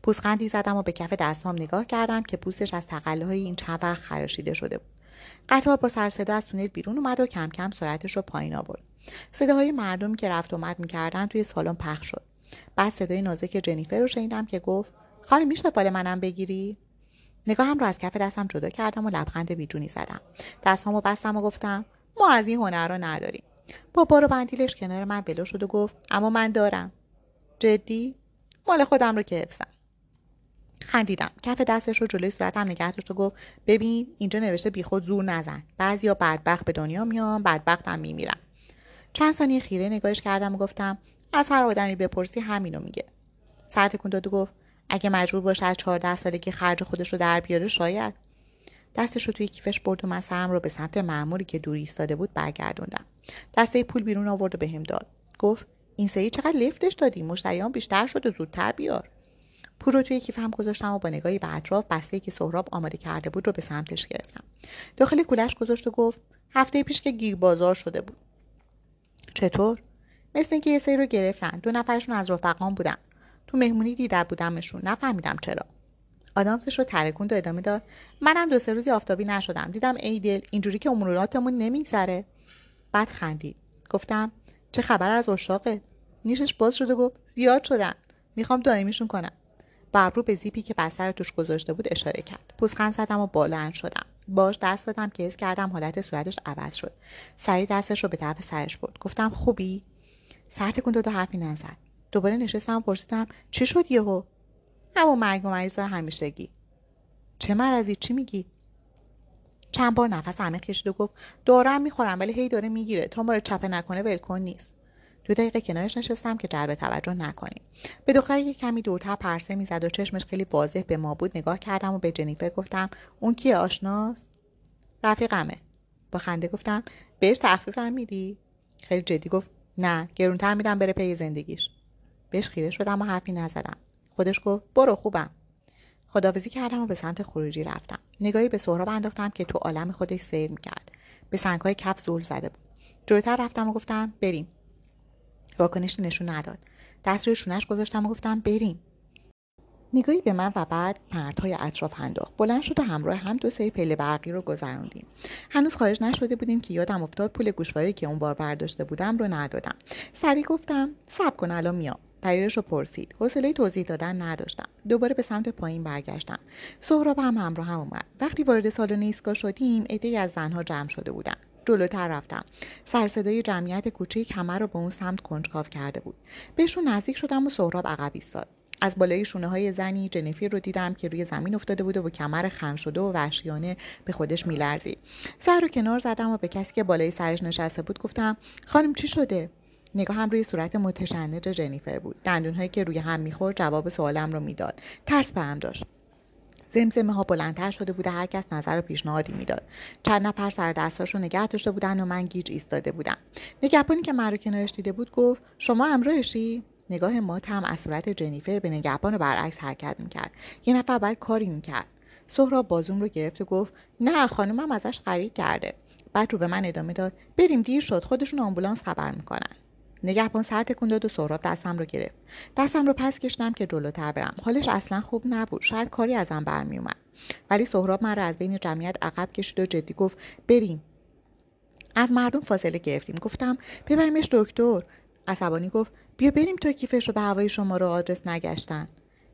پوزخندی زدم و به کف دستام نگاه کردم که پوستش از تقله های این چند وقت خراشیده شده بود. قطار با سر صدا از تونل بیرون اومد و کم کم سرعتش رو پایین آورد. صداهای مردم که رفت اومد می‌کردن توی سالن پخش شد. بعد صدای نازک جنیفر رو شنیدم که گفت خانم میشه فال منم بگیری؟ نگاهم رو از کف دستم جدا کردم و لبخند بیجونی زدم. دستامو بستم و گفتم ما از این هنر رو نداریم. با بارو بندیلش کنار من ولو شد و گفت اما من دارم. جدی؟ مال خودم رو که حفظم. خندیدم. کف دستش رو جلوی صورتم نگه داشت و گفت ببین اینجا نوشته بیخود زور نزن. بعضیا بدبخت به دنیا میان بدبختم میمیرم. چند ثانیه خیره نگاهش کردم و گفتم از هر آدمی بپرسی همینو میگه. سر تکون داد و گفت اگه مجبور باشه از چهارده که خرج خودش رو در بیاره شاید. دستش رو توی کیفش برد و من سرم رو به سمت معمولی که دوری ایستاده بود برگردوندم. دسته پول بیرون آورد و بهم داد. گفت این سری چقدر لفتش دادی؟ مشتریان بیشتر شد و زودتر بیار. پول رو توی کیفم گذاشتم و با نگاهی به اطراف بسته که سهراب آماده کرده بود رو به سمتش گرفتم. داخل کولش گذاشت و گفت هفته پیش که گیر بازار شده بود. چطور؟ مثل اینکه یه سری رو گرفتن. دو نفرشون از رفقان بودن. تو مهمونی دیده بودمشون. نفهمیدم چرا. آدامسش رو ترکوند و ادامه داد. منم دو سه روزی آفتابی نشدم. دیدم ای دل اینجوری که اموراتمون نمیگذره. بعد خندید. گفتم چه خبر از اشاقت؟ نیشش باز شده گفت زیاد شدن. می‌خوام دائمیشون کنم. ببرو به زیپی که بستر توش گذاشته بود اشاره کرد. پوزخند زدم و بلند شدم. باش دست دادم که حس کردم حالت صورتش عوض شد. سری دستش رو به طرف سرش بود گفتم خوبی؟ سر تکون داد و حرفی نزد. دوباره نشستم و پرسیدم چی شد یهو؟ همون مرگ و مریض همیشگی. چه مرضی؟ چی میگی؟ چند بار نفس عمیق کشید و گفت دارم می‌خورم ولی هی داره می‌گیره. تا ما چپه نکنه ولکن نیست. دو دقیقه کنارش نشستم که جلب توجه نکنیم به دختری که کمی دورتر پرسه می‌زد و چشمش خیلی واضح به ما بود. نگاه کردم و به جنیفر گفتم اون کیه آشناست؟ رفیقمه. با خنده گفتم بهش تخفیفم میدی؟ خیلی جدی گفت نه گرونتر میدم بره پی زندگیش. بهش خیره شدم و حرفی نزدم. خودش گفت برو خوبم. خداوزی کردم و به سمت خروجی رفتم. نگاهی به سهراب انداختم که تو عالم خودش سیر می‌کرد. به سنگهای کف زول زده بود. جلوتر رفتم و گفتم بریم. واکنش نشون نداد. دست روی شونش گذاشتم و گفتم بریم. نگاهی به من و بعد مردهای اطراف انداخت. بلند شد و همراه هم دو سری پله برقی رو گذراندیم هنوز خارج نشده بودیم که یادم افتاد پول گوشواره که اون بار برداشته بودم رو ندادم. سری گفتم صبر کن الان میام. دلیلش رو پرسید. حوصله توضیح دادن نداشتم. دوباره به سمت پایین برگشتم. سهراب هم همراه هم اومد. وقتی وارد سالن ایستگاه شدیم عدهای از زنها جمع شده بودن. جلوتر رفتم. سرصدای جمعیت کوچیک همه رو به اون سمت کنجکاو کرده بود. بهشون نزدیک شدم و سهراب عقب ایستاد. از بالای شونه های زنی جنفیر رو دیدم که روی زمین افتاده بود و کمر خم شده و وحشیانه به خودش میلرزید. سر رو کنار زدم و به کسی که بالای سرش نشسته بود گفتم خانم چی شده؟ نگاهم روی صورت متشنج جنیفر بود. دندونهایی که روی هم می‌خورد جواب سوالم رو می‌داد. ترس هم داشت. زمزمه ها بلندتر شده بوده هر کس نظر و پیشنهادی می‌داد. چند نفر سر دستاش رو نگه داشته بودن و من گیج ایستاده بودم. نگهبانی که من رو کنارش دیده بود گفت شما همراهشی؟ نگاه ما هم از صورت جنیفر به نگهبان و برعکس حرکت می‌کرد. یه نفر باید کاری می‌کرد. سهراب بازوم رو گرفت و گفت نه خانمم ازش خرید کرده. بعد رو به من ادامه داد بریم دیر شد خودشون آمبولانس خبر می‌کنن. نگهبان سر تکون داد و سهراب دستم رو گرفت. دستم رو پس کشیدم که جلوتر برم. حالش اصلا خوب نبود. شاید کاری ازم برمیومد ولی سهراب من رو از بین جمعیت عقب کشید و جدی گفت بریم. از مردم فاصله گرفتیم. گفتم ببریمش دکتر. عصبانی گفت بیا بریم تو کیفش رو به هوای شما رو آدرس نگشتن.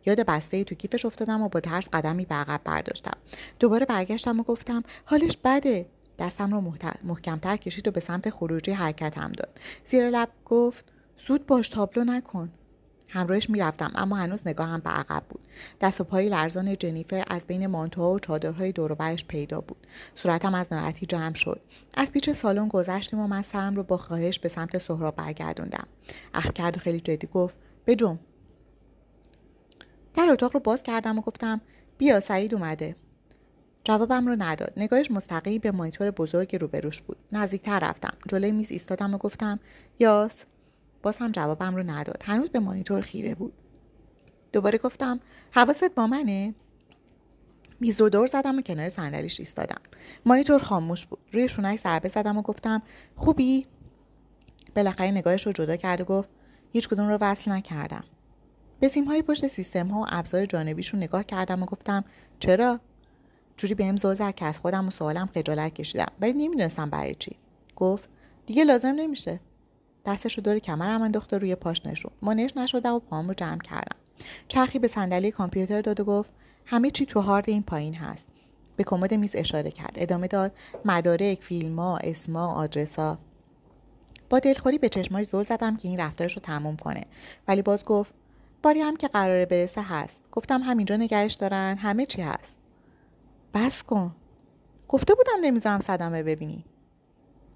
یاد بسته تو کیفش افتادم و با ترس قدمی به عقب برداشتم. دوباره برگشتم و گفتم حالش بده. دستم رو محکمتر کشید و به سمت خروجی حرکت هم داد. زیر لب گفت زود باش تابلو نکن. همراهش می‌رفتم اما هنوز نگاهم به عقب بود. دست و پای لرزان جنیفر از بین مانتوها و چادرهای دوروبرش پیدا بود. صورتم از ناراحتی جمع شد. از پیچ سالن گذشتیم و من سرم رو با خواهش به سمت سهراب برگردوندم. اخ کرد و خیلی جدی گفت بجم در اتاق رو باز کردم و گفتم بیا سعید اومده. جوابم رو نداد. نگاهش مستقیم به مانیتور بزرگی روبروش بود. نزدیکتر رفتم. جلوی میز ایستادم و گفتم یاس؟ باز هم جوابم رو نداد. هنوز به مانیتور خیره بود. دوباره گفتم حواست با منه؟ میز رو دور زدم و کنار صندلیش ایستادم. مانیتور خاموش بود. روی شونش ضربه زدم و گفتم خوبی؟ بالاخره نگاهش رو جدا کرد و گفت هیچ کدوم رو وصل نکردم. به های پشت سیستم ها و ابزار جانبیشون نگاه کردم و گفتم چرا؟ جوری بهم زل زد که از خودم و سوالم خجالت کشیدم. ولی نمی‌دونستم برای چی. گفت دیگه لازم نمیشه. دستش رو دور کمرم انداخت و روی پاش نشون مانعش نشدم و پام رو جمع کردم. چرخی به صندلی کامپیوتر داد و گفت همه چی تو هارد این پایین هست. به کمد میز اشاره کرد. ادامه داد مدارک فیلما اسما آدرسا با دلخوری به چشماش زل زدم که این رفتارش رو تموم کنه. ولی باز گفت باری هم که قراره برسه هست. گفتم همینجا نگهش دارن همه چی هست. بس کن. گفته بودم نمی‌ذارم صدمه ببینی.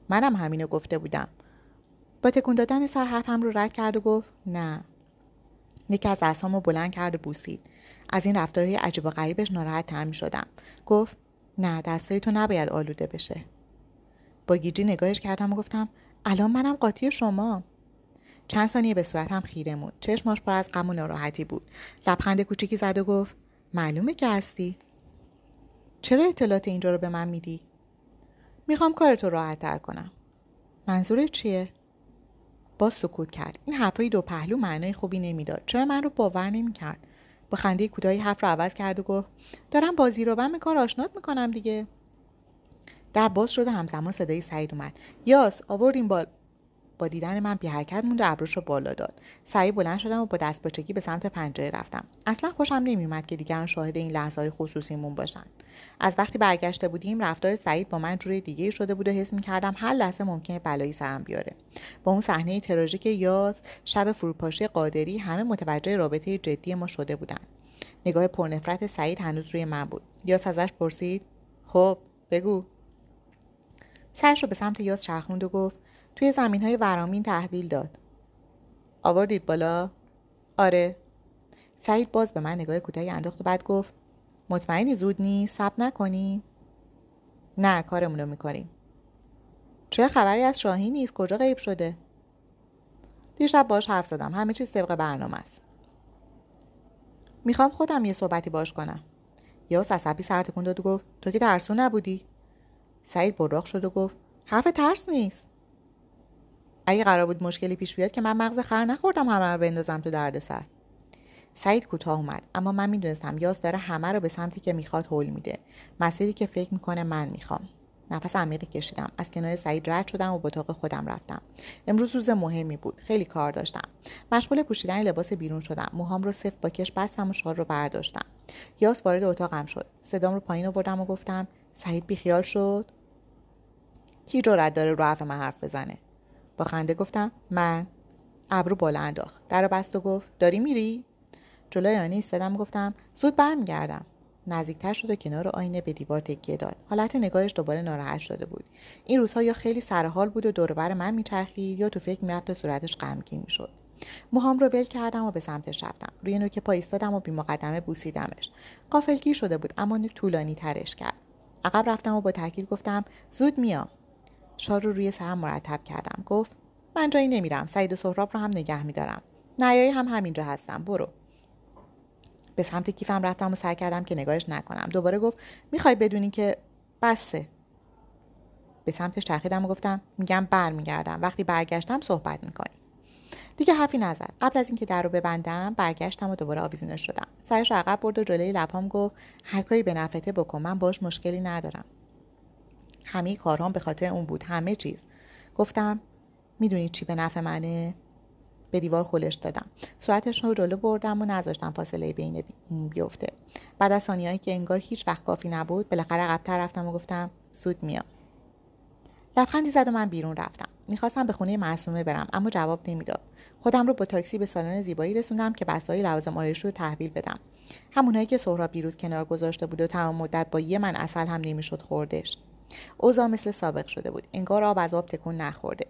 منم همینو گفته بودم. با تکون دادن سر حرفم رو رد کرد و گفت نه. یکی از دستهامو بلند کرد و بوسید. از این رفتارهای عجیب و غریبش ناراحت تر شدم گفت نه دستای تو نباید آلوده بشه. با گیجی نگاهش کردم و گفتم الان منم قاطی شما. چند ثانیه به صورتم خیره موند. چشماش پر از غم و ناراحتی بود. لبخند کوچیکی زد و گفت معلومه که هستی. چرا اطلاعات اینجا رو به من میدی؟ می‌خوام کارتو راحت تر کنم. منظورت چیه؟ باز سکوت کرد. این حرفای دو پهلو معنای خوبی نمی‌داد. چرا من رو باور نمی‌کرد؟ با خنده کوتاهی حرف رو عوض کرد و گفت دارم بازی رو به کار آشنات می‌کنم دیگه. در باز شده همزمان صدای سعید اومد. یاس آوردیم بال با دیدن من بی حرکت موند و ابروش رو بالا داد. سعی بلند شدم و با دست باچگی به سمت پنجره رفتم. اصلا خوشم نمیومد که دیگران شاهد این لحظه های خصوصیمون باشن. از وقتی برگشته بودیم رفتار سعید با من جوری دیگه شده بود و حس می‌کردم هر لحظه ممکنه بلایی سرم بیاره. با اون صحنه تراژیک یاد شب فروپاشی قادری همه متوجه رابطه جدی ما شده بودن. نگاه پرنفرت سعید هنوز روی من بود. یاس ازش پرسید خب بگو. سرش رو به سمت یاس چرخوند و گفت توی زمین های ورامین تحویل داد. آوردید بالا؟ آره. سعید باز به من نگاه کوتاهی انداخت و بعد گفت مطمئنی زود نیست؟ سب نکنی؟ نه کارمون رو می‌کنیم. چه خبری از شاهی نیست؟ کجا غیب شده؟ دیشب باش حرف زدم. همه چیز طبق برنامه است. می‌خوام خودم یه صحبتی باش کنم. یاس عصبی سر تکون داد و گفت تو که ترسو نبودی. سعید براق شد و گفت حرف ترس نیست. اگه قرار بود مشکلی پیش بیاد که من مغز خر نخوردم همه رو بندازم تو دردسر سعید کوتاه اومد اما من می‌دونستم یاس داره همه رو به سمتی که می‌خواد هول میده. مسیری که فکر می‌کنه من می‌خوام. نفس عمیقی کشیدم. از کنار سعید رد شدم و به اتاق خودم رفتم. امروز روز مهمی بود. خیلی کار داشتم. مشغول پوشیدن لباس بیرون شدم. موهام رو سفت با کش بستم و شال رو برداشتم. یاس وارد اتاقم شد. صدام رو پایین آوردم و گفتم سعید بیخیال شد؟ کی جرأت داره رو حرف من حرف بزنه؟ با خنده گفتم من ابرو بالا انداخت. در بست و گفت داری میری؟ جلوی آینه ایستادم گفتم زود برمیگردم. نزدیکتر شد و کنار آینه به دیوار تکیه داد. حالت نگاهش دوباره ناراحت شده بود. این روزها یا خیلی سرحال بود و دوربر من میچرخید یا تو فکر می‌رفت و صورتش غمگین می‌شد. موهام رو ول کردم و به سمتش رفتم. روی نوک پا ایستادم و بیمقدمه بوسیدمش. قافلگیر شده بود اما طولانی ترش کرد. عقب رفتم و با تاکید گفتم زود میام. شار رو روی سرم مرتب کردم. گفت من جایی نمیرم. سعید و سهراب رو هم نگه میدارم. نیایی هم همینجا هستم. برو. به سمت کیفم رفتم و سعی کردم که نگاهش نکنم. دوباره گفت می‌خوای بدونی که بسه. به سمتش چرخیدم و گفتم میگم برمیگردم. وقتی برگشتم صحبت می‌کنیم دیگه حرفی نزد. قبل از اینکه در رو ببندم برگشتم و دوباره آویزونش شدم. سرش عقب برد و جلوی لبام گفت هر کاری به نفته بکن. من باش مشکلی ندارم. همه کارهام به خاطر اون بود. همه چیز. گفتم می‌دونی چی به نفع منه؟ به دیوار خلش دادم. صورتش رو جلو بردم و نذاشتم فاصله بین بیفته. بعد از ثانیهایی که انگار هیچ وقت کافی نبود بالاخره عقبتر رفتم و گفتم سود میام. لبخندی زد و من بیرون رفتم. می‌خواستم به خونه معصومه برم اما جواب نمی‌داد. خودم رو با تاکسی به سالن زیبایی رسوندم که بسای لوازم آرایشی رو تحویل بدم. همونایی که سهراب بیروز کنار گذاشته بود و تمام مدت با یه من اصل هم نمی‌شد خوردش. اوضاع مثل سابق شده بود. انگار آب از آب تکون نخورده.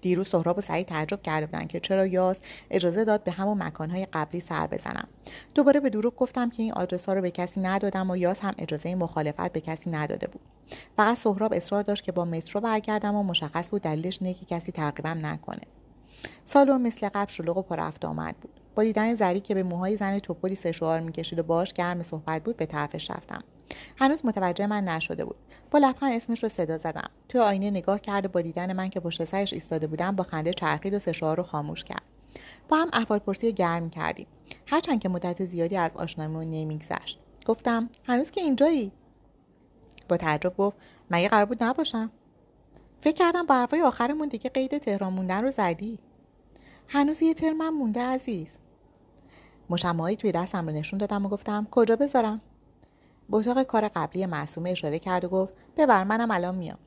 دیروز سهراب و سعید تعجب کرده بودن که چرا یاس اجازه داد به همون مکانهای قبلی سر بزنم. دوباره به دروغ گفتم که این آدرس ها رو به کسی ندادم و یاس هم اجازه مخالفت به کسی نداده بود. فقط سهراب اصرار داشت که با مترو برگردم و مشخص بود دلیلش اینه که کسی تعقیبم نکنه. سالن مثل قبل شلوغ و پر آمد بود. با دیدن زری که به موهای زن توپلی سشوار می‌کشید و باش گرم صحبت بود به طرفش رفتم. هنوز متوجه من نشده بود. با لبخند اسمش رو صدا زدم. توی آینه نگاه کرده با دیدن من که پشت سرش ایستاده بودم با خنده چرخید و سشوار رو خاموش کرد. با هم احوال پرسی گرم کردیم. هرچند که مدت زیادی از آشناییمون نمیگذشت. گفتم هنوز که اینجایی؟ با تعجب گفت مگه قرار بود نباشم. فکر کردم با حرفای آخرمون دیگه قید تهران موندن رو زدی. هنوز یه ترمم مونده عزیز. مشمعایی توی دستم رو نشون دادم و گفتم کجا بذارم؟ به اتاق کار قبلی معصومه اشاره کرد و گفت ببر منم الان میام.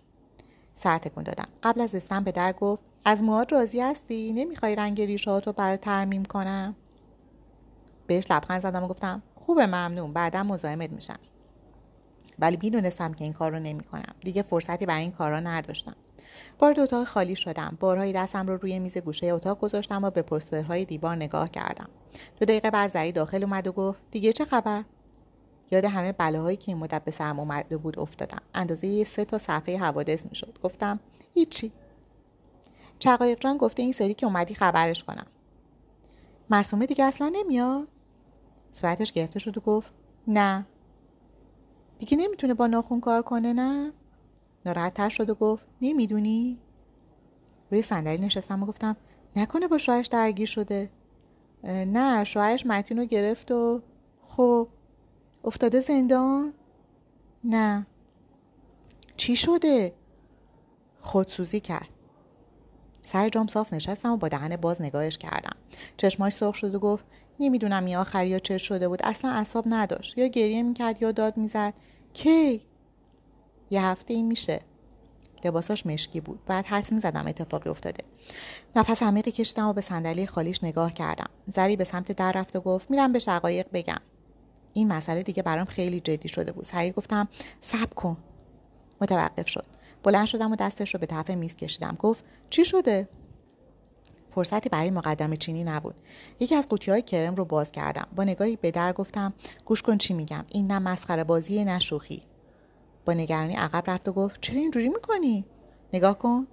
سر تکون دادم. قبل از رسیدن به در گفت از موهات راضی هستی؟ نمی‌خوای رنگ ریشهات رو برای ترمیم کنم؟ بهش لبخند زدم و گفتم خوبه ممنون. بعدا مزاحمت میشم. ولی می‌دونستم که این کار رو نمی‌کنم. دیگه فرصتی برای این کارا نداشتم. وارد اتاق خالی شدم. بارهای دستم رو روی میز گوشه اتاق گذاشتم و به پسترهای دیوار نگاه کردم. دو دقیقه بعد زری داخل اومد و گفت دیگه چه خبر؟ یاد همه بلاهایی که این مدت به سرم اومده بود افتادم. اندازه سه تا صفحه حوادث می‌شد. گفتم هیچی. چقایق جان گفته این سری که اومدی خبرش کنم. معصومه دیگه اصلا نمیاد؟ صورتش گرفته شد و گفت نه. دیگه نمی‌تونه با ناخون کار کنه نه؟ ناراحتتر شد و گفت نمی‌دونی؟ روی صندلی نشستم و گفتم نکنه با شوهرش درگیر شده. نه شوهرش متین رو گرفت و خب افتاده زندان؟ نه. چی شده؟ خودسوزی کرد. سر جام صاف نشستم و با دهن باز نگاهش کردم. چشماش سرخ شد و گفت نمی‌دونم این آخری یا چه شده بود. اصلا اصاب نداشت. یا گریه می‌کرد یا داد می‌زد. کی؟ یه هفته این میشه. لباساش مشکی بود. بعد حس می‌زدم اتفاقی افتاده. نفس عمیقی کشیدم و به صندلی خالیش نگاه کردم. زری به سمت در رفت و گفت میرم به شقایق بگم. این مسئله دیگه برام خیلی جدی شده بود. سعی گفتم صبر کن. متوقف شد. بلند شدم و دستش رو به طرف میز کشیدم. گفت چی شده؟ فرصتی برای مقدمه چینی نبود. یکی از قوطی های کرم رو باز کردم. با نگاهی به در گفتم گوش کن چی میگم. این نه مسخره بازی نه شوخی. با نگرانی عقب رفت و گفت چرا اینجوری می‌کنی؟ نگاه کن.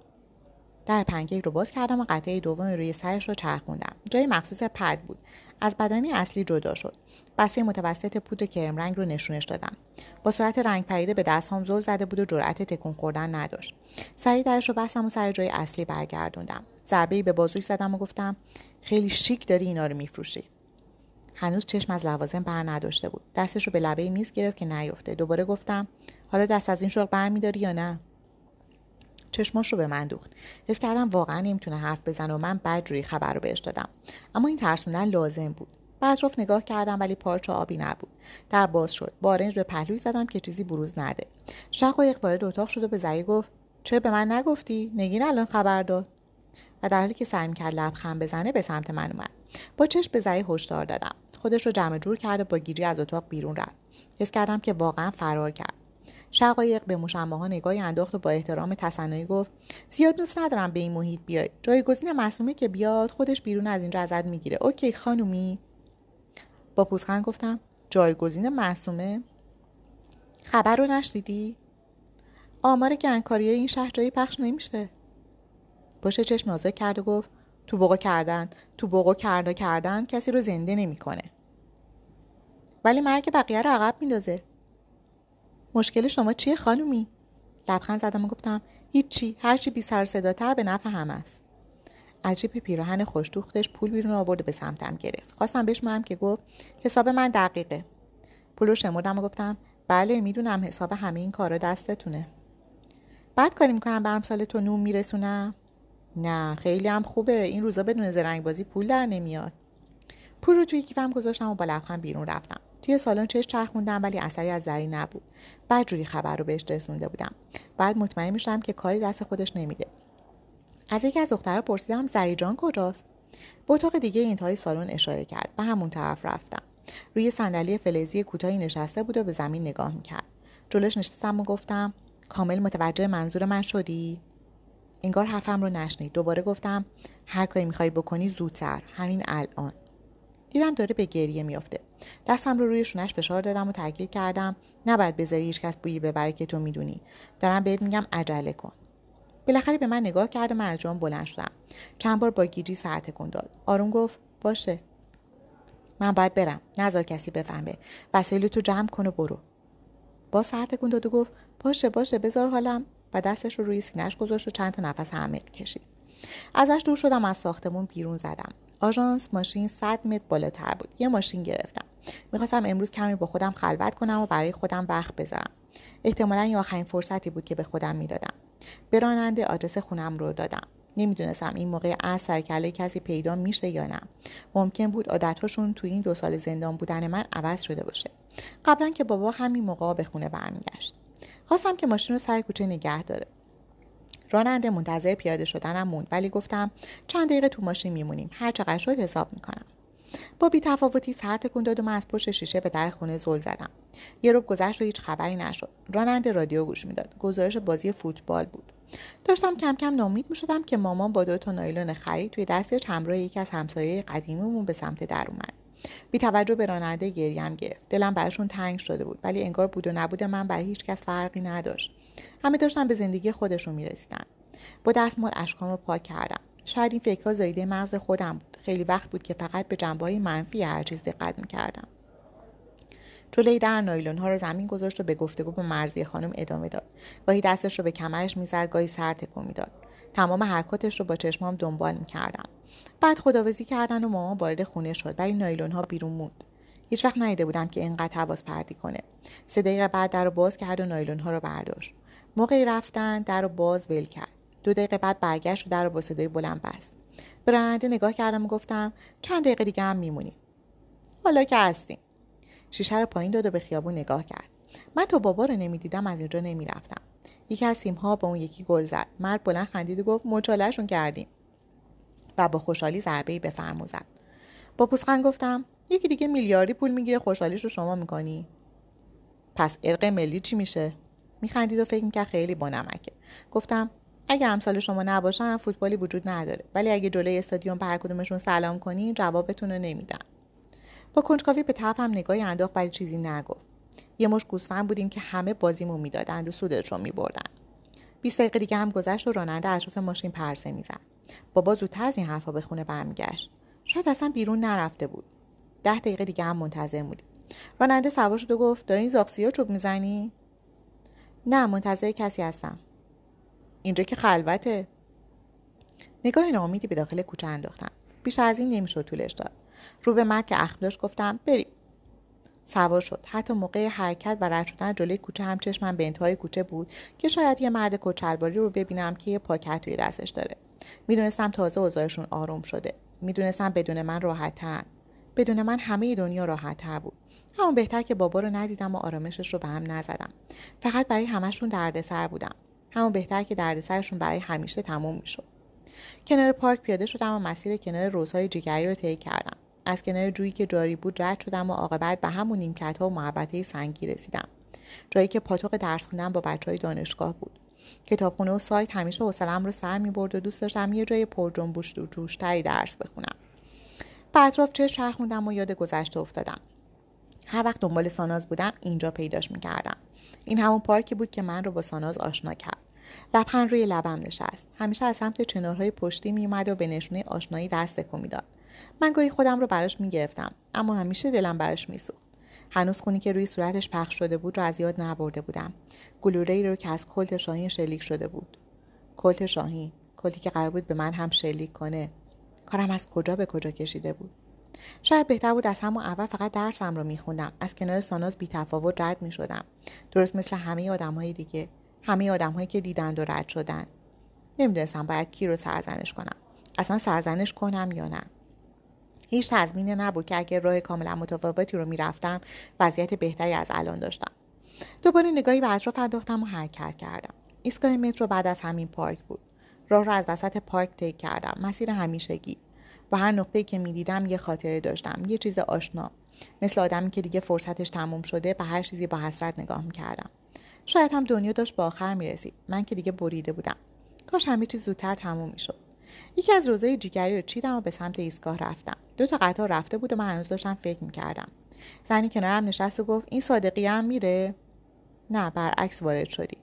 در پنکیک رو باز کردم و قطعه دوم روی سرش رو چرخوندم. جای مخصوص پد بود. از بدنی اصلی جدا شد. بسته متوسط پودر کرم رنگ رو نشونش دادم. با صورت رنگ پریده به دستهام زل زده بود و جرأت تکون خوردن نداشت. سریع درش رو بستم و سر جای اصلی برگردوندم. ضربه به بازوی زدم و گفتم خیلی شیک داری اینا رو میفروشی. هنوز چشم از لوازم بر نداشته بود. دستش رو به لبه میز گرفت که نیفته دوباره گفتم حالا دست از این شغل برمیداری یا نه؟ چشماش رو به من دوخت. حس کردم واقعا نمی‌تونه حرف بزنه و من بدجوری خبر رو بهش دادم. اما این ترسوندن لازم بود. به اطراف نگاه کردم ولی پارچه آبی نبود. در باز شد. بارنج به پهلوی زدم که چیزی بروز نده. شقایق وارد اتاق شد و به زعی گفت چه به من نگفتی؟ نگین الان خبر داد. و در حالی که سعی کرد لبخند بزنه به سمت من اومد. با چشم به زعی هشدار دادم. خودش رو جمع جور کرده با گیجی از اتاق بیرون رفت. حس کردم که واقعا فرار کرد. شقایق به مشمه ها نگاهی انداخت و با احترام تصنعی گفت زیاد دوست ندارم به این محیط بیای. جایگزین معصومه که بیاد خودش بیرون از اینجا ازت می‌گیره. اوکی خانومی. با پوزخند گفتم جایگزین معصومه؟ خبر رو نشنیدی؟ آمار گنگکاری این شهر جایی پخش نمیشه. پشت چشم نازک کرد و گفت تو بقا کردن تو بقا کرده کردن کسی رو زنده نمی‌کنه. ولی مرگ بقیه رو عقب میندازه. مشکل شما چیه خانومی؟ لبخند زدم و گفتم هیچی هرچی بی سر صداتر به نفع هم است. از جیب پیراهن خوشدوختش پول بیرون آورد و به سمتم گرفت. خواستم بشمارم که گفت حساب من دقیقه. پول رو شمردم و گفتم بله می‌دونم حساب همه این کارا دستتونه. بعد کاری می‌کنم به امثال تو نوم میرسونم؟ نه خیلی هم خوبه. این روزا بدون زرنگ بازی پول در نمیاد. پول رو توی کیفم گذاشتم و با لبخند بیرون رفتم. توی سالن چش چرخوندم ولی اثری از زری نبود. بعد جوری خبر رو بهش رسونده بودم. بعد مطمئن می‌شدم که کاری دست خودش نمیده. از یکی از دخترها پرسیدم زری جان کجاست؟ به اتاق دیگه انتهای سالن اشاره کرد. به همون طرف رفتم. روی صندلی فلزی کوتاهی نشسته بود و به زمین نگاه می‌کرد. جلوش نشستم و گفتم کامل متوجه منظور من شدی؟ انگار حرفم رو نشنید. دوباره گفتم هر کاری می‌خوای بکنی زودتر. همین الان. دیدم داره به گریه میافته. دستم رو روی شونش فشار دادم و تاکید کردم نباید بذاری هیچ کس بویی ببره که تو می‌دونی. دارم بهت میگم عجله کن. بالاخره به من نگاه کرد و من از جام بلند شدم. چند بار با گیجی سر تکون داد. آروم گفت باشه. من باید برم. نظر کسی بفهمه. وسایل تو جمع کن و برو. با سر تکون داد و گفت باشه باشه بذار حالم. و دستش رو روی سینهش گذاشت و چند تا نفس عمیق کشید. ازش دور شدم از ساختمون بیرون زدم. آژانس ماشین 100 متر بالاتر بود. یه ماشین گرفتم. می‌خواستم امروز کمی با خودم خلوت کنم و برای خودم وقت بذارم. احتمالا این آخرین فرصتی بود که به خودم می‌دادم. به راننده آدرس خونم رو دادم. نمی‌دونستم این موقع از سرکله کسی پیدا میشه یا نه. ممکن بود عادتهاشون تو این دو سال زندان بودن من عوض شده باشه. قبلا که بابا همین موقع به خونه برمیگشت. خواستم که ماشین رو سر کوچه نگه داره. راننده منتظر پیاده شدنم موند ولی گفتم چند دقیقه تو ماشین میمونیم. هر چقدر شد حساب می‌کنم. با بی تفاوتی سر تکون داد و من از پشت شیشه به در خونه زل زدم. یه روب گذشت و هیچ خبری نشد. راننده رادیو گوش می‌داد. گزارش بازی فوتبال بود. داشتم کم کم نامید می‌شدم که مامان با دو تا نایلون خرید توی دست همراه یکی از همسایه قدیمیمون به سمت در اومد. بی توجه به راننده گریم گرفت. دلم براشون تنگ شده بود ولی انگار بود و نبود من برای هیچ کس فرقی نداشت. همه داشتن به زندگی خودشون می‌رسیدن. با دستمال اشکام رو پاک کردم. شاید این فکرها زایده مغز خودم بود. خیلی وقت بود که فقط به جنبه منفی هر چیز دقت می‌کردم. جلوی در نایلون ها رو زمین گذاشت و به گفتگو با مرزی خانم ادامه داد. گاهی دستش رو به کمرش می‌زد گاهی سر تکون می‌داد. تمام حرکاتش رو با چشمام دنبال می‌کردم. بعد خداوزی کردن و مامان وارد خونه شد. ولی نایلون ها بیرون موند. هیچ وقت ندیده بودم که اینقدر حواس پرتی کنه. سه دقیقه بعد در رو باز کرد و نایلون ها رو برداشت. موقعی رفتن در رو باز ول کرد. دو دقیقه بعد برگشت و در رو با صدای بلند بست. به راننده نگاه کردم و گفتم چند دقیقه دیگه هم میمونیم حالا که هستیم. شیشه رو پایین داد و به خیابون نگاه کرد. من تا بابا رو نمی‌دیدم از اینجا نمی‌رفتم. یکی از سیمها با اون یکی گل زد. مرد بلند خندید و گفت مچالهشون کردیم. و با خوشحالی ضربه به فرمو زد. با پوسخند گفتم یکی دیگه میلیاردی پول می‌گیره خوشحالیش رو شما می‌کنی. پس ارق ملی چی میشه؟ میخندید و فکر می‌کرد خیلی با نمکه. گفتم اگه امثال شما نباشن فوتبالی وجود نداره. ولی اگه جلوی استادیوم به کدومشون سلام کنی جوابتون رو نمیدن. با کنجکاوی به طرفم نگاهی انداخت ولی چیزی نگفت. یه مش گوسفند بودیم که همه بازیمون می‌دادند و سودش رو میبردن. بیست دقیقه دیگه هم گذشت و راننده اطراف ماشین پرسه می‌زد. بابا زودتر از این حرفا به خونه برمیگشت. شاید اصلا بیرون نرفته بود. ده دقیقه دیگه هم منتظر بودیم. راننده سوار شد و گفت داری این زاکسیا چوب می‌زنی؟ نه منتظر کسی هستم. اینجا که خلوته. نگاه ناامیدی به داخل کوچه انداختم. بیش از این نمی‌شد طولش داد. رو به مرد که اخم داشت گفتم بریم. سوار شد. حتی موقع حرکت و رد شدن جلوی کوچه هم چشمم به انتهای کوچه بود که شاید یه مرد کچلباری رو ببینم که یه پاکت توی دستش داره. می‌دونستم تازه اوضاعشون آروم شده. می‌دونستم بدون من راحت بدون من همه دنیا راحت تر بود. همون بهتر که بابا رو ندیدم و آرامشش رو به هم نزدم. فقط برای همشون دردسر بودم. همون بهتر که دردسرشون برای همیشه تموم می‌شد. کنار پارک پیاده شدم و مسیر کنار روزهای جیگری رو طی کردم. از کنار جویی که جاری بود رد شدم و عاقبت به همون نیمکت ها و محبته سنگی رسیدم. جایی که پاتوق درس خوندن با بچه های دانشگاه بود. کتابخونه و سایت همیشه حوصلم رو سر می برد و دوست داشتم یه جای پر جنبوش و جوشتری درس بخونم. به اطراف چه خوندم و یاد گذشته افتادم. هر وقت دنبال ساناز بودم اینجا پیداش می‌کردم. این همون پارکی بود که من رو با ساناز آشنا کرد. لبخند روی لبم نشست. همیشه از سمت چنارهای پشتی میومد و به نشونه آشنایی دست تکون می‌داد. من گاهی خودم رو براش می‌گرفتم اما همیشه دلم براش میسوخت. هنوز خونی که روی صورتش پخش شده بود رو از یاد نبرده بودم. گلوره ای رو که از کلت شاهین شلیک شده بود. کلت شاهین کلتی که قرار بود به من هم شلیک کنه. کارم از کجا به کجا کشیده بود؟ شاید بهتر بود از همون اول فقط درسم رو میخوندم. از کنار ساناز بی تفاوت رد می‌شدم. درست مثل همه آدم های دیگه. همه آدم هایی که دیدند و رد شدن نمی‌دونستم باید کی رو سرزنش کنم. اصلا سرزنش کنم یا نه. هیچ تضمینی نبود که اگر راه کاملا متفاوتی رو می‌رفتم وضعیت بهتری از الان داشتم. دوباره نگاهی به اطراف انداختم و حرکت کردم. ایستگاه مترو بعد از همین پارک بود. راه را از وسط پارک طی کردم. مسیر همیشگی. و هر نقطه‌ای که می‌دیدم یه خاطره داشتم یه چیز آشنا مثل آدمی که دیگه فرصتش تموم شده به هر چیزی با حسرت نگاه می‌کردم. شاید هم دنیا داشت با آخر می‌رسید. من که دیگه بریده بودم. کاش همه چیز زودتر تموم می‌شد. یکی از روزای جیگری رو چیدم و به سمت ایستگاه رفتم. دو تا قطار رفته بود و من هنوز داشتم فکر می‌کردم. زنی کنارم نشست و گفت این صادقی هم میره؟ نه برعکس وارد شدی.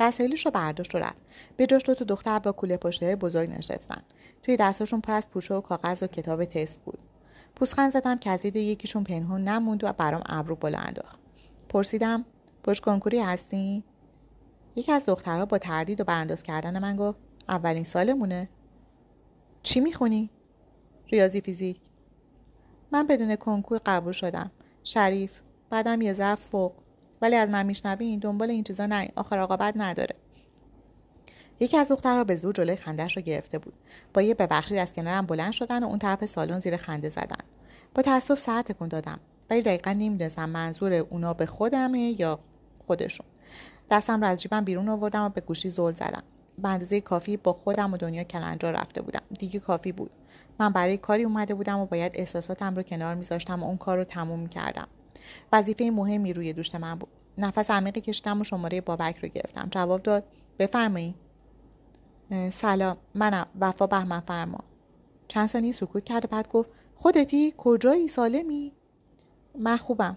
وسایلش رو برداشت و رفت. به جاش دو تا دختر با کوله پشته بزرگ نشستن. توی دستاشون پر از پوشه و کاغذ و کتاب تست بود. پوسخند زدم که از یکیشون پنهون نموند و برام ابرو بالا انداخت. پرسیدم پشت کنکوری هستی؟ یکی از دخترها با تردید و برانداز کردن من گفت اولین سالمونه. چی می‌خونی؟ ریاضی فیزیک. من بدون کنکور قبول شدم. شریف بعدم یه ظرف فوق. ولی از من میشنوین دنبال این چیزا نرین آخر عاقبت نداره. یکی از دخترها به زور جلوی خندهش رو گرفته بود. با یه ببخشید از کنارم بلند شدن و اون طرف سالن زیر خنده زدن. با تاسف سر تکون دادم. ولی دقیقا نمی‌دونستم منظور اونا به خودمه یا خودشون. دستم رو از جیبم بیرون آوردم و به گوشی زل زدم. به اندازه کافی با خودم و دنیا کلنجا رفته بودم. دیگه کافی بود. من برای کاری اومده بودم و باید احساساتم رو کنار میذاشتم و اون کار رو تموم می‌کردم وظیفه مهمی روی دوش من بود. نفس عمیقی کشیدم و شماره بابک رو گرفتم. جواب داد بفرمایید. سلام منم وفا بهمن فرما. چند ثانیه سکوت کرده بعد گفت خودتی؟ کجایی سالمی؟ من خوبم.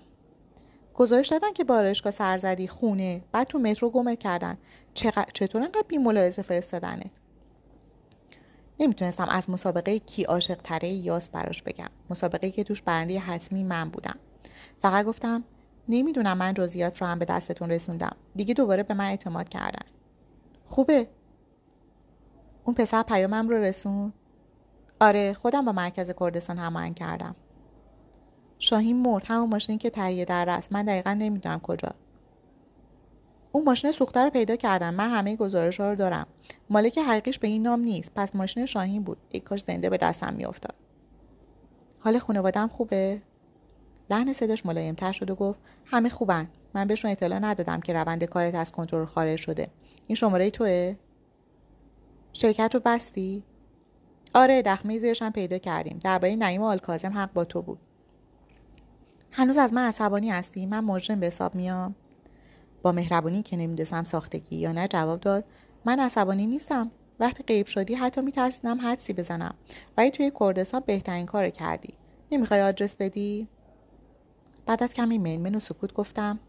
گزارش دادن که بارشگاه سر زدی خونه بعد تو مترو گمت کردن. چطور انقدر بی ملاحظه فرستادنت؟ نمی‌تونستم از مسابقه کی عاشق تره یاس براش بگم. مسابقه که توش برنده حتمی من بودم. فقط گفتم نمی‌دونم من جزئیات رو هم به دستتون رسوندم. دیگه دوباره به من اعتماد کردن. خوبه. اون پسر پیامم رو رسون آره خودم با مرکز کردستان هماهنگ کردم. شاهین مرد همون ماشینی که تهیه در رست من دقیقا نمی‌دونم کجا. اون ماشین سوخته رو پیدا کردم. من همه گزارش ها رو دارم. مالک حقیقیش به این نام نیست. پس ماشین شاهین بود. یک کاش زنده به دستم میافتاد. حال خانوادم خوبه؟ لحن صداش ملایمتر شد و گفت همه خوبن. من بهشون اطلاع ندادم که روند کارت از کنترل خارج شده. این شماره توه؟ شرکت رو بستی؟ آره دخمه زیرش هم پیدا کردیم. درباره نعیم و آلکازم حق با تو بود. هنوز از من عصبانی هستی؟ من مجرم به حساب میام. با مهربانی که نمی‌دونستم ساختگی یا نه جواب داد. من عصبانی نیستم. وقتی غیب شدی حتی میترسیدم حدسی بزنم. ولی توی کردستان بهترین کار کردی. نمی‌خوای آدرس بدی؟ بعد از کمی من و سکوت گفتم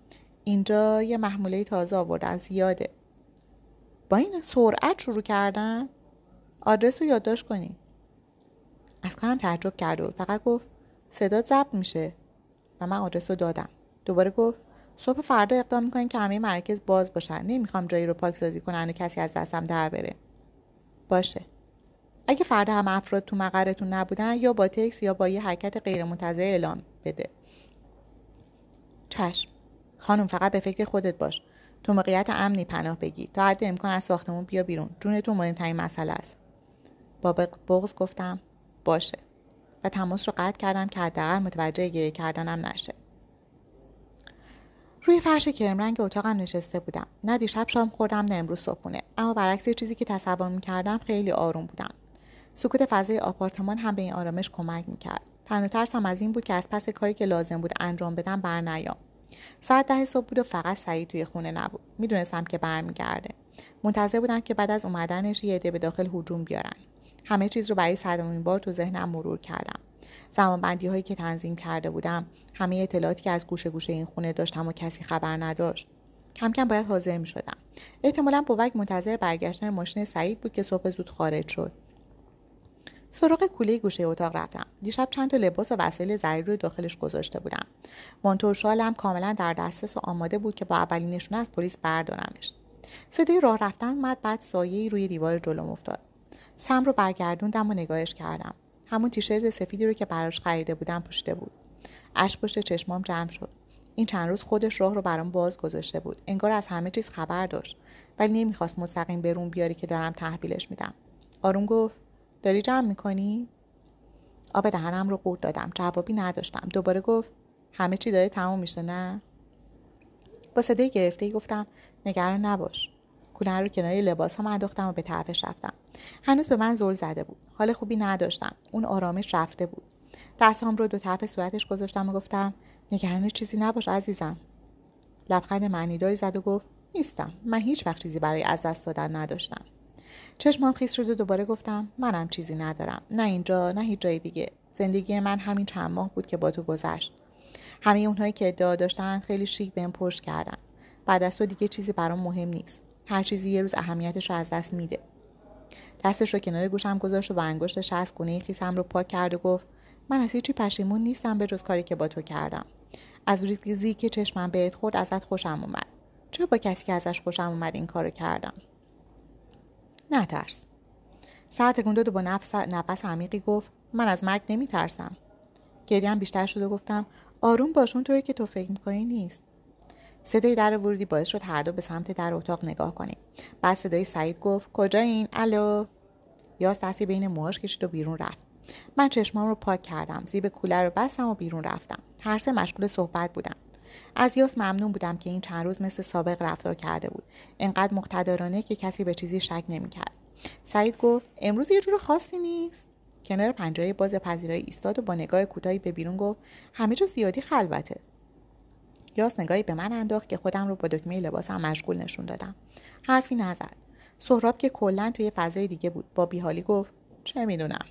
اینجا یه محموله تازه آوردن زیاده با این سرعت شروع کردن آدرس رو یادداشت کنی. از کنم تعجب کرد و فقط گفت صدا ضبط میشه. و من آدرس رو دادم. دوباره گفت صبح فردا اقدام می‌کنیم که همه مرکز باز باشن. نمی‌خوام جایی رو پاک سازی کنن و کسی از دستم در بره. باشه. اگه فردا هم افراد تو مقرتون نبودن یا با تکس یا با یه حرکت غیرمنتظره اعلام بده. چشم. خانم فقط به فکر خودت باش. تو موقعیت امنی پناه بگی تا حد امکان از ساختمون بیا بیرون. جون تو مهمترین مسئله است. با بغض گفتم باشه. و تماس رو قطع کردم که حداقل متوجه گریه کردنم نشه. روی فرش کرم رنگ اتاقم نشسته بودم. نه دیشب شام خوردم نه امروز صبحونه. اما برعکس چیزی که تصور می‌کردم خیلی آروم بودم. سکوت فضای آپارتمان هم به این آرامش کمک می‌کرد. تنها ترسم از این بود که از پس کاری که لازم بود انجام بدم بر نیام ساعت ده صبح بود و فقط سعید توی خونه نبود. می‌دونستم که برمیگرده. منتظر بودم که بعد از اومدنش یه عده به داخل هجوم بیارن. همه چیز رو برای صدمین بار تو ذهنم مرور کردم. زمانبندی هایی که تنظیم کرده بودم همه اطلاعاتی که از گوشه گوشه این خونه داشتم و کسی خبر نداشت کم کم باید حاضر می شدم احتمالا بوک منتظر برگشتن ماشین سعید بود که صبح زود خارج شد. سراغ کوله گوشه اتاق رفتم. دیشب چند تا لباس و وسایل ضروری روی داخلش گذاشته بودم. مانتو شالم کاملا در دسترس و آماده بود که با اولین نشونه از پلیس بردارمش. صدای راه رفتن مد بعد سایه روی دیوار جلوم افتاد. سم رو برگردوندم و نگاهش کردم. همون تیشرت سفیدی رو که براش خریده بودم پوشیده بود. اش پشت چشمام جمع شد. این چند روز خودش راه رو برام باز گذاشته بود. انگار از همه چیز خبر داشت. ولی نمی‌خواست مستقیم برون بیاری که دارم تحویلش میدم. آروم گفت داری جمع می‌کنی؟ آب دهنم رو قورت دادم جوابی نداشتم. دوباره گفت همه چی داره تموم میشه نه؟ با صدای گرفته گفتم نگران نباش. کولر رو کنار لباس هم انداختم و به طرفش رفتم. هنوز به من زل زده بود. حال خوبی نداشتم. اون آرامش رفته بود. دستام رو دو طرف صورتش گذاشتم و گفتم نگران چیزی نباش عزیزم. لبخند معنیداری زد و گفت نیستم. من هیچ وقت چیزی برای از دست دادن نداشتم. چشمام خیس شد و دوباره گفتم منم چیزی ندارم. نه اینجا نه هیچ جای دیگه. زندگی من همین چند ماه بود که با تو گذشت. همه اونهایی که ادعا داشتن خیلی شیک بهم پشت کردن. بعد از تو دیگه چیزی برام مهم نیست. هر چیزی یه روز اهمیتش رو از دست میده. دستش رو کنار گوشم گذاشت و با انگشتش از گونه خیسم رو پاک کرد و گفت من از هیچی پشیمون نیستم به جز کاری که با تو کردم. از روزی که چشمم بهت خورد ازت خوشم اومد. چرا با کسی که ازش خوشم اومد این کارو کردم؟ نترس. سر تکون داد و با نفس نفس عمیقی گفت من از مرگ نمیترسم. گریم بیشتر شد و گفتم آروم باش طوری که تو فکر می‌کنی نیست. صدای در ورودی باعث شد هر دو به سمت در اتاق نگاه کنیم. بعد صدای سعید گفت کجا این الو. یاس دستی بین موهاش کشید و بیرون رفت. من چشمام رو پاک کردم زیب کولر رو بستم و بیرون رفتم. هر سه مشغول صحبت بودم از یاس ممنون بودم که این چند روز مثل سابق رفتار کرده بود. انقدر مقتدرانه که کسی به چیزی شک نمی‌کرد. سعید گفت امروز یه جور خاصی نیست. کنار پنجره باز پذیرایی ایستاد و با نگاه کوتاهی به بیرون گفت همه جا زیادی خلوته. یاس نگاهی به من انداخت که خودم رو با دکمه لباسم مشغول نشون دادم. حرفی نزد. سهراب که کلا توی فضای دیگه بود با بیحالی گفت چه می‌دونم.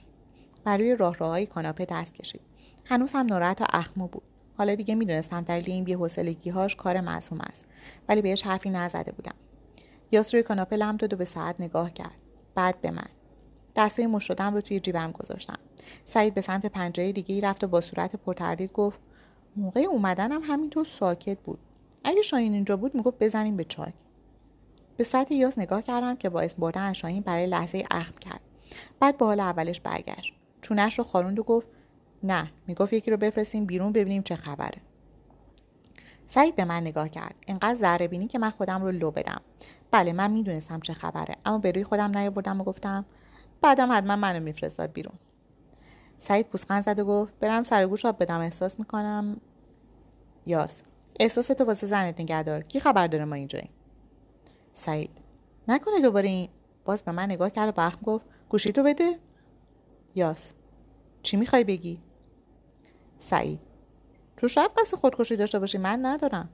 برای راه راههای کاناپه دست کشید. هنوز هم ناراحت و اخمو بود. حالا دیگه می‌دونستم دلیل این بی‌حوصلگی‌هاش کار معصوم است ولی بهش حرفی نزده بودم. یاس روی کاناپه لم داد و به ساعت نگاه کرد. بعد به من. دسته مشدم رو توی جیبم گذاشتم. سعید به سمت پنجره دیگه رفت و با صورت پرتردید گفت موقع اومدنم همینطور ساکت بود. اگه شاهین اینجا بود می‌گفت بزنیم به چای. به صورت یاس نگاه کردم که باعث بردن شاهین برای لحظه اخم کرد. بعد با حال اولش برگشت. چونش رو خاروند و گفت نه می‌گفت یکی رو بفرستیم بیرون ببینیم چه خبره. سعید به من نگاه کرد. انقدر ذره بینی که من خودم رو لو بدم. بله من می‌دونستم چه خبره اما به روی خودم نیاوردم و گفتم بعدم حتما منو میفرستاد بیرون. سعید پوسخند زد و گفت برم سر گوش آب بدم احساس می‌کنم یاس. احساس تو واسه زنت نگهدار کی خبر داره ما اینجاییم؟ سعید. نکنه دوباره این. باز به من نگاه کرد و بخم گفت گوشی تو بده. یاس. چی می‌خوای بگی؟ سعید. تو شاید قصد خودکشی داشته باشی من ندارم.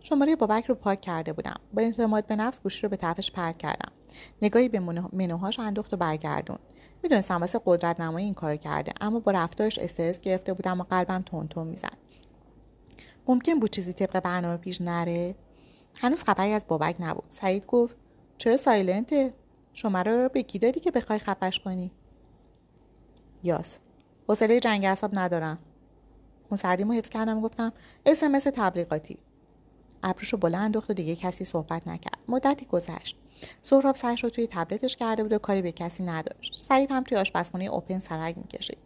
شماره بابک رو پاک کرده بودم. با اعتماد به نفس گوشی رو به طرفش پرت کردم. نگاهی به منوهاش انداخت و برگردون می‌دونستم واسه قدرت نمایی این کار کرده اما با رفتارش استرس گرفته بودم و قلبم تون می‌زد. ممکن بود چیزی طبق برنامه پیش نره؟ هنوز خبری از بابک نبود. سعید گفت چرا سایلنته شماره رو به کی دادی که بخوای خفش کنی؟ یاس. حوصله جنگ اصاب ندارم. خونسردیمو حفظ کردم و گفتم اسمس تبلیغاتی. ابروشو بلند انداخت و دیگه کسی صحبت نکرد. مدتی گذشت. سهراب سرش رو توی تبلتش کرده بود و کاری به کسی نداشت. سعید هم توی آشپزخونه اوپن سرک می‌کشید.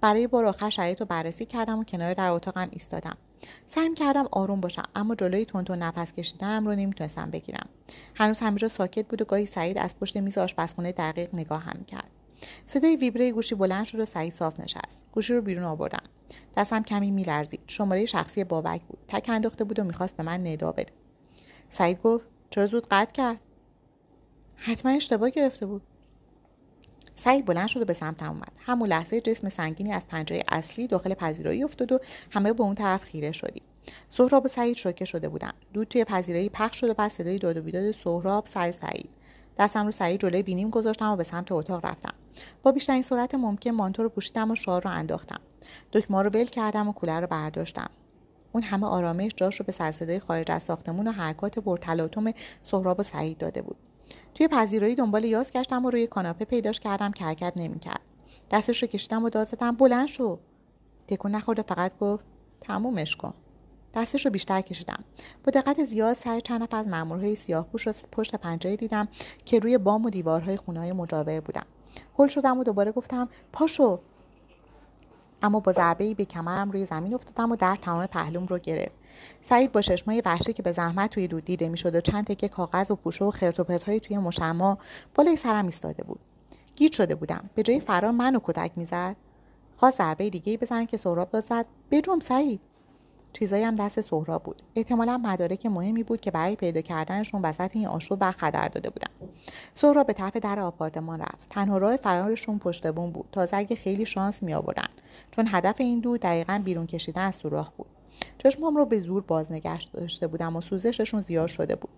برای بار آخر شرایط رو بررسی کردم و کنار در اتاقم ایستادم. سعی کردم آروم باشم اما جلوی تونتون نفس کشیدنم رو نمی‌تونستم بگیرم. هنوز همه ساکت بود و گاهی سعید از پشت میز آشپزخونه دقیق نگاه هم کرد صدای ویبره گوشی بلند شد و سعید صاف نشست. گوشی رو بیرون آوردم. دستم کمی میلرزید. شماره شخصی بابک بود. تک انداخته بود و می‌خواست به من ندا بده. سعید گفت چرا زود قطع کرد؟ حتما اشتباه گرفته بود. سعید بلند شد و به سمتم اومد. همون لحظه جسم سنگینی از پنجره اصلی داخل پذیرایی افتاد و همه به اون طرف خیره شدیم. سهراب و سعید شوکه شده بودن. دود توی پذیرایی پخش شد و بعد صدای داد و بیداد سهراب سر سعید. دستم رو سعید جلوی بینیم گذاشتم و به سمت اتاق رفتم. با بیشترین سرعت ممکن مانتو رو پوشیدم و شار رو انداختم. دکمه رو ول کردم و کولر رو برداشتم. اون همه آرامش جاش رو به سرصدای خارج از ساختمون و حرکات پرتلاطم سهراب و سعید داده بود. توی پذیرایی دنبال یاس گشتم و روی کاناپه پیداش کردم که حرکت نمی‌کرد. دستش رو کشیدم و داد زدم بلند شو. تکون نخورده فقط گفت تمومش کن. دستش رو بیشتر کشیدم. با دقت زیاد سر چند نفر از مامورهای سیاه پوش رو پشت پنجره دیدم که روی بام و دیوارهای خونه‌های مجاور بودم. هل شدم و دوباره گفتم پاشو. اما با ضربه به کمرم روی زمین افتادم و در تمام پهلوم رو گرفت. سعید با چشمای وحشی که به زحمت توی دود دیده می‌شد و چند تکه کاغذ و پوشه و خرت و توی مشما بالای سرم ایستاده بود. گیج شده بودم. به جای فرار منو کتک می‌زد. خواست ضربه دیگه بزن که سهراب داد زد. بجم سعید. چیزایی هم دست سهراب بود. احتمالا مدارک مهمی بود که برای پیدا کردنشون وسط این آشوب برخدر داده بودن. سهراب به طرف در آپارتمان رفت. تنها راه فرارشون پشت بون بود. تازه اگه خیلی شانس می آوردن چون هدف این دو دقیقا بیرون کشیدن از سوراخ بود. چشمام رو به زور بازنگشت داشته بودم و سوزششون زیاد شده بود.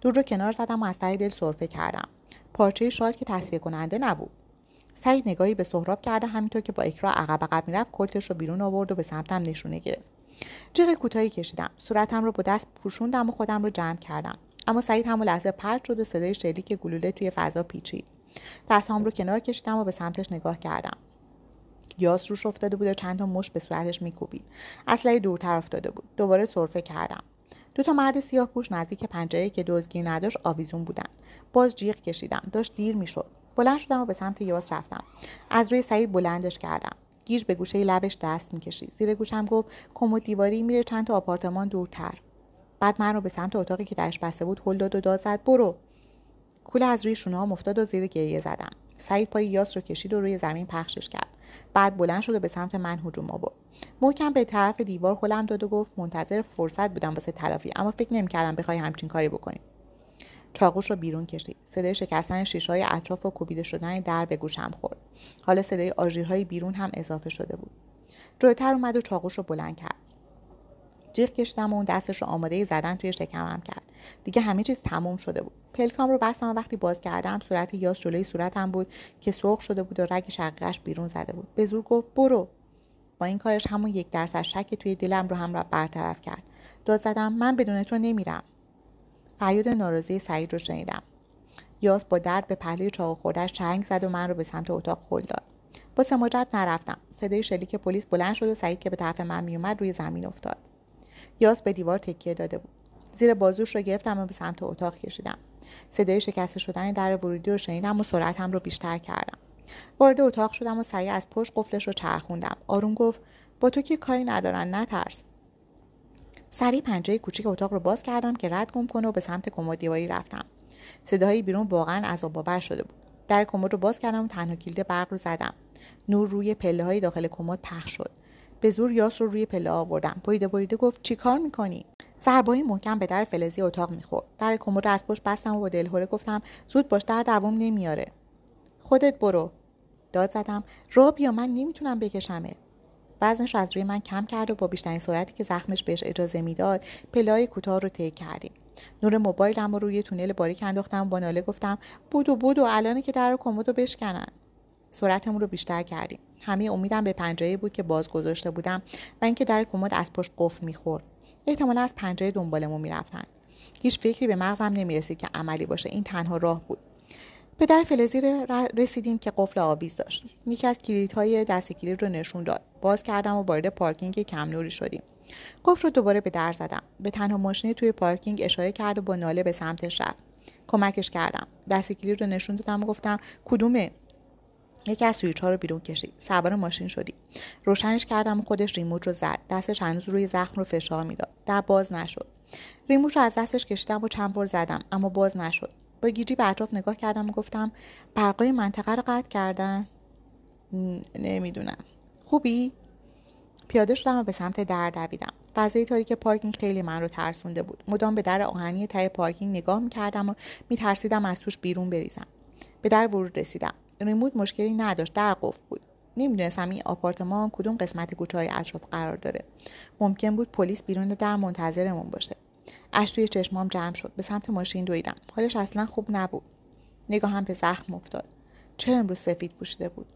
دور رو کنار زدم و از ته دل سرفه کردم. پارچه شال که تصفیه کننده نبود. سعید نگاهی به سهراب کرده همینطور که با اکرا عقب عقب می‌رفت کلتش رو بیرون آورد و به سمتم نشونه گرفت. جیغ کوتاهی کشیدم. صورتم رو با دست پوشوندم و خودم رو جمع کردم. اما سعید همون لحظه پرت شد و صدای شلیک گلوله توی فضا پیچید. دستهام رو کنار کشیدم و به سمتش نگاه کردم. یاس روش افتاده بود و چند تا مش به صورتش میکوبید. اسلحه دورتر افتاده بود. دوباره سرفه کردم. دو تا مرد سیاه پوش نزدیک پنجره که دزدگیر نداشت آویزون بودن. باز جیغ کشیدم. داشت دیر می‌شد. بلند شدم و به سمت یاس رفتم. از روی سعید بلندش کردم. گیج به گوشه لبش دست می‌کشید. زیر گوشم گفت کمد دیواری میره چند تا آپارتمان دورتر. بعد من رو به سمت اتاقی که درش بسته بود هل داد و داد زد برو. کوله از روی شونه افتاد و زیر گریه زدم سعید پای یاس رو کشید و روی زمین پخشش کرد. بعد بلند شد و به سمت من هجوم آورد. محکم به طرف دیوار هلم داد و گفت منتظر فرصت بودم واسه تلافی اما فکر نمی‌کردم بخوای همچین کاری بکنی. چاقوش رو بیرون کشید. صدای شکستن شیشهای اطراف و کوبیده شدن در به گوشم خورد. حالا صدای آژیرهای بیرون هم اضافه شده بود. جلوتر اومد و چاقوش رو بلند کرد. جیغ کشیدم و اون دستش رو آماده زدن توی شکمم کرد. دیگه همه چیز تموم شده بود. پلکام رو بستم و وقتی باز کردم صورت یاس جلوی صورتم بود که سرخ شده بود و رگ شقیقش بیرون زده بود. به زور گفت برو. با این کارش همون یک درصد شک توی دلم رو هم را برطرف کرد. داد زدم من بدون تو نمیرم. فریاد ناراضی سعید رو شنیدم. یاس با درد به پهلوی چاقو خوردهش چنگ زد و من رو به سمت اتاق هل داد. با سماجت نرفتم. صدای شلیک پلیس بلند شد و سعید که به طرف من میومد روی زمین افتاد. یاس به دیوار تکیه داده بود. زیر بازوش رو گرفتم و به سمت اتاق کشیدم. صدای شکسته شدن در ورودی رو شنیدم و سرعتم رو بیشتر کردم. وارد اتاق شدم و سریع از پشت قفلش رو چرخوندم. آروم گفت با تو که کاری ندارن نترس. سریع پنجره کوچیک اتاق رو باز کردم که رد گم کنه و به سمت کمد دیواری رفتم. صداهای بیرون واقعا عذاب شده بود. در کمد رو باز کردم و تنها کلید برق رو زدم. نور روی پله های داخل کمد پخش شد. به زور یاس رو روی پله آوردم. بریده بریده گفت چیکار می‌کنی؟ ضربایی محکم به در فلزی اتاق می‌خورد. در کمد از پشت بستم و با دلهوره گفتم زود باش در دوام نمیاره خودت برو. داد زدم. را بیا من نمی‌تونم بکشمه وزنش از روی من کم کرد و با بیشترین سرعتی که زخمش بهش اجازه می‌داد پلای کوتاه رو طی کردیم. نور موبایلم رو روی تونل باریک انداختم و با ناله گفتم بودو بودو الانه که در کمدو بشکنن. سرعتمون رو بیشتر کردیم. همه امیدم به پنجره بود که باز گذاشته بودم و اینکه در کمد از پشت قفل می‌خورد. احتمالا از پنجره دنبالمون می‌رفتن. هیچ فکری به مغزم نمی‌رسید که عملی باشه. این تنها راه بود. به در فلزی رسیدیم که قفل آویز داشت یکی از کلیدهای دست کلید رو نشون داد. باز کردم و وارد پارکینگ کم نوری شدیم. قفل رو دوباره به در زدم. به تنها ماشینی توی پارکینگ اشاره کرد و با ناله به سمتش رفت. کمکش کردم. دست کلید رو نشون دادم و گفتم کدومه؟ یکی از سویچ ها رو بیرون کشید. سوار ماشین شدی روشنش کردم و خودش ریموت رو زد. دستش هنوز روی زخم رو فشار می‌داد. در باز نشد. ریموت رو از دستش کشیدم و چند بار زدم اما باز نشد. با گیجی به اطراف نگاه کردم و گفتم برقای منطقه رو قطع کردن؟ نمی‌دونم. خوبی؟ پیاده شدم و به سمت در دویدم. فضای تاریک پارکینگ خیلی من رو ترسونده بود. مدام به در آهنی ته پارکینگ نگاه می‌کردم و میترسیدم از توش بیرون بریزم. به در ورود رسیدم. ریموت مشکلی نداشت. در قفل بود. نمی‌دونستم این آپارتمان کدوم قسمت کوچه های اطراف قرار داره. ممکن بود پلیس بیرون در منتظرمون باشه. اش توی چشمام جمع شد. به سمت ماشین دویدم. حالش اصلا خوب نبود. نگاهم به زخم افتاد. چرا امروز سفید پوشیده بود؟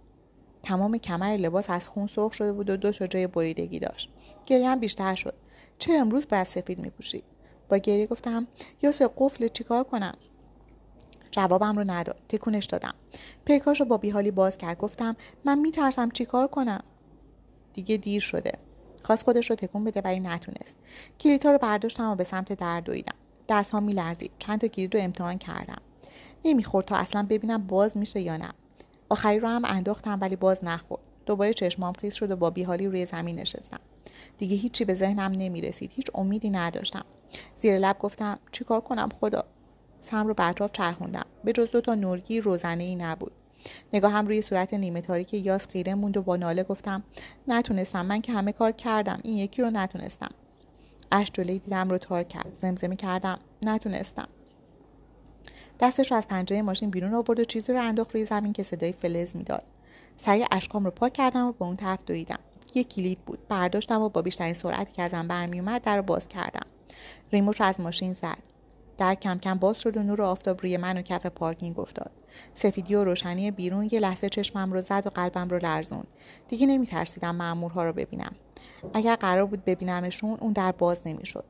تمام کمر لباس از خون سرخ شده بود و دو تا جای بریدگی داشت. گریه هم بیشتر شد. چرا امروز باید سفید میپوشید با گریه گفتم یاسر قفل چیکار کنم؟ جوابم رو نداد. تکونش دادم. پیکاش رو با بیحالی باز کرد. گفتم من میترسم چیکار کنم. دیگه دیر شده. خواست خودش رو تکون بده ولی نتونست. کلیدها رو برداشتم و به سمت در دویدم. دستها میلرزید. چند تا کلید رو امتحان کردم. نمی‌خورد تا اصلا ببینم باز میشه یا نه. آخری رو هم انداختم ولی باز نخورد. دوباره چشمام خیس شد و با بیحالی روی زمین نشستم. دیگه هیچی به ذهنم نمی‌رسید. هیچ امیدی نداشتم. زیر لب گفتم چیکار کنم خدا؟ سم رو به اطراف چرخوندم. به جز دو تا نورگی روزنه ای نبود. نگاهم روی صورت نیمه تاریک یاس خیره موند و با ناله گفتم نتونستم من که همه کار کردم این یکی رو نتونستم. اش جلوی دیدم رو تار کرد. زمزمه کردم. نتونستم. دستش رو از پنجره ماشین بیرون آورد و چیزی رو انداخت روی زمین که صدای فلز می‌داد. سریع اشکام رو پاک کردم و به اون طرف دویدم. یه کلید بود. برداشتم و با بیشترین سرعتی که ازم برمیومد در رو باز کردم. ریموت رو از ماشین زد. در کم کم باز شد و نور آفتاب روی من و کف پارکینگ افتاد. سفیدی و روشنی بیرون یه لحظه چشمم رو زد و قلبم رو لرزوند. دیگه نمیترسیدم مامورها رو ببینم. اگر قرار بود ببینمشون اون در باز نمی‌شد.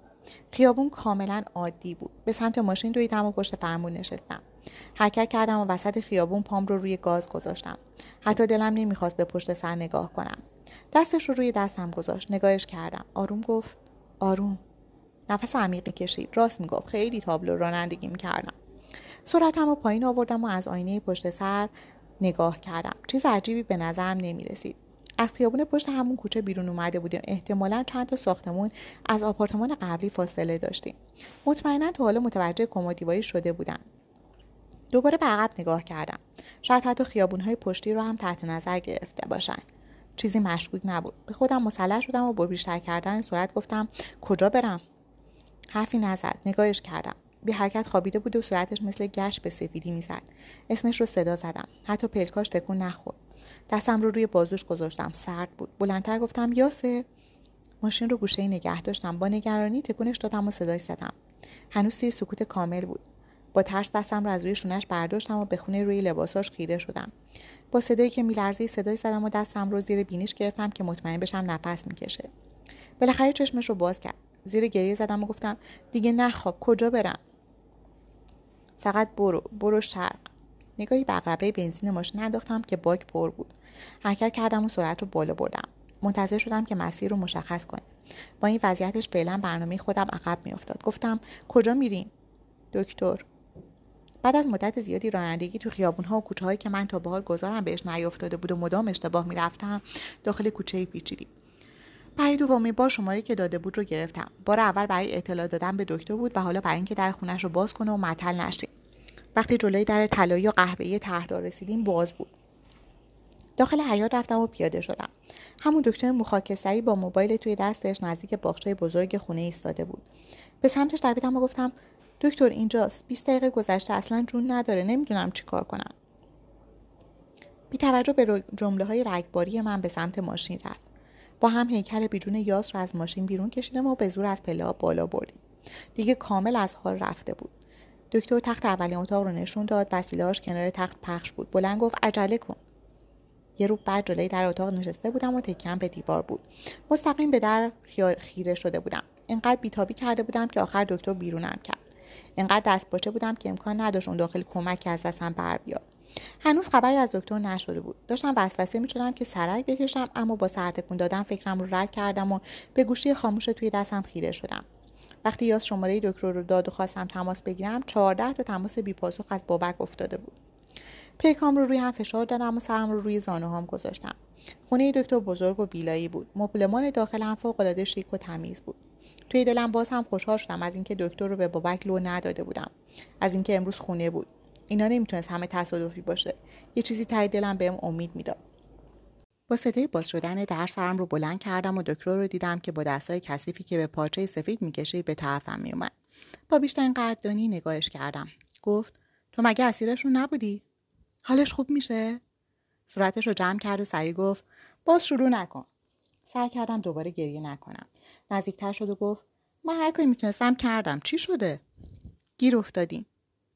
خیابون کاملا عادی بود. به سمت ماشین دویدم و پشت فرمون نشستم. حرکت کردم و وسط خیابون پام رو روی گاز گذاشتم. حتی دلم نمی‌خواست به پشت سر نگاه کنم. دستش رو روی دستم گذاشت. نگاهش کردم. آروم گفت آروم. نفس عمیقی کشید راست می‌گفت. خیلی تابلو رانندگی می‌کردم. سرعتم رو پایین آوردم و از آینه پشت سر نگاه کردم. چیز عجیبی به نظرم نمی‌رسید. از خیابون پشت همون کوچه بیرون اومده بودیم. احتمالا چند تا ساختمون از آپارتمان قبلی فاصله داشتیم. مطمئنا تا حالا متوجه کمدیوایی شده بودم. دوباره به عقب نگاه کردم. شاید حتی خیابونهای پشتی رو هم تحت نظر گرفته باشن. چیزی مشکوک نبود. به خودم مسلح شدم و با بیشتر کردن صورت گفتم کجا برم؟ حرفی نزد نگاهش کردم. بی حرکت خوابیده بود و صورتش مثل گشت به سفیدی می‌زد. اسمش رو صدا زدم. حتی پلکاش تکون نخورد. دستم رو روی بازوش گذاشتم. سرد بود. بلندتر گفتم یاسر ماشین رو گوشه نگه داشتم. با نگرانی تکونش دادم و صدای زدم. هنوز توی سکوت کامل بود. با ترس دستم رو از روی شونش برداشتم و به خونه روی لباساش خیره شدم. با صدایی که میلرزی صدای زدم و دستم رو زیر بینیش گرفتم که مطمئن بشم نفس می‌کشه. بالاخره چشمش رو باز کرد. زیر گریه زدم و گفتم دیگه نخواب کجا برم؟ فقط برو برو شرق. نگاهی به عقربه بنزین ماشین انداختم که باک پر بود. حرکت کردم و سرعت رو بالا بردم. منتظر شدم که مسیر رو مشخص کنه. با این وضعیتش فعلا برنامه خودم عقب میافتاد. گفتم کجا میریم؟ دکتر. بعد از مدت زیادی رانندگی تو خیابونها و کوچه هایی که من تا به حال گذارم بهش نیافتاده بود و مدام اشتباه می‌رفتم داخل کوچه پیچیدی. برای دومی بار شماره که داده بود رو گرفتم. بار اول برای اطلاع دادن به دکتر بود و حالا برای اینکه در خونش رو باز کنه و معطل نشه وقتی جلوی در طلایی و قهوه‌ای طرحدار رسیدیم باز بود. داخل حیات رفتم و پیاده شدم. همون دکتر مخاکستری با موبایل توی دستش نزدیک باغچه بزرگ خونه ایستاده بود. به سمتش دویدم و گفتم دکتر اینجاست. 20 دقیقه گذشته اصلا جون نداره. نمی‌دونم چیکار کنم. بی توجه به جمله های رگباری من به سمت ماشین رفت. با هم هیکل بیجون یاس رو از ماشین بیرون کشیدم و به زور از پله بالا بردیم. دیگه کامل از حال رفته بود. دکتر تخت اولین اتاق رو نشون داد. وسیلهاش کنار تخت پخش بود. بلند گفت عجله کن. یه رو بعد جلوی در اتاق نشسته بودم و تکیم به دیوار بود. مستقیم به در خیره شده بودم. اینقدر بیتابی کرده بودم که آخر دکتر بیرونم کرد. اینقدر دست باچه بودم که امکان نداشت اون داخل کمکی از دستم بر بیاد. هنوز خبری از دکتر نشده بود. داشتم وسوسه می‌شدم که سرک بکشم اما با سرتکون دادن فکرم رو رد کردم و به گوشی خاموش توی دستم خیره شدم. وقتی یاس شماره دکتر رو داد و خواستم تماس بگیرم چهارده تا تماس بیپاسخ از بابک افتاده بود. پیکام رو روی هم فشار دادم و سرم رو روی زانوهام گذاشتم. خونه دکتر بزرگ و بیلایی بود. مبلمان داخل هم فوقالعاده شیک و تمیز بود. توی دلم باز هم خوشحال شدم از اینکه دکتر رو به بابک لو نداده بودم. از اینکه امروز خونه بود. اینا نمی‌تونست همه تصادفی باشه. یه چیزی تای دلم بهم امید می‌داد. با صدای باز شدن در سرم رو بلند کردم و دکتر رو دیدم که با دستای کثیفی که به پارچه سفید می‌کشید به طرفم میومد با بیشترین قدردانی نگاهش کردم. گفت تو مگه اسیرشون نبودی؟ حالش خوب میشه؟ صورتش رو جمع کرد و سریع گفت باز شروع نکن. سعی کردم دوباره گریه نکنم. نزدیکتر شد و گفت من هر کاری می‌تونستم کردم. چی شده؟ گیر افتادیم.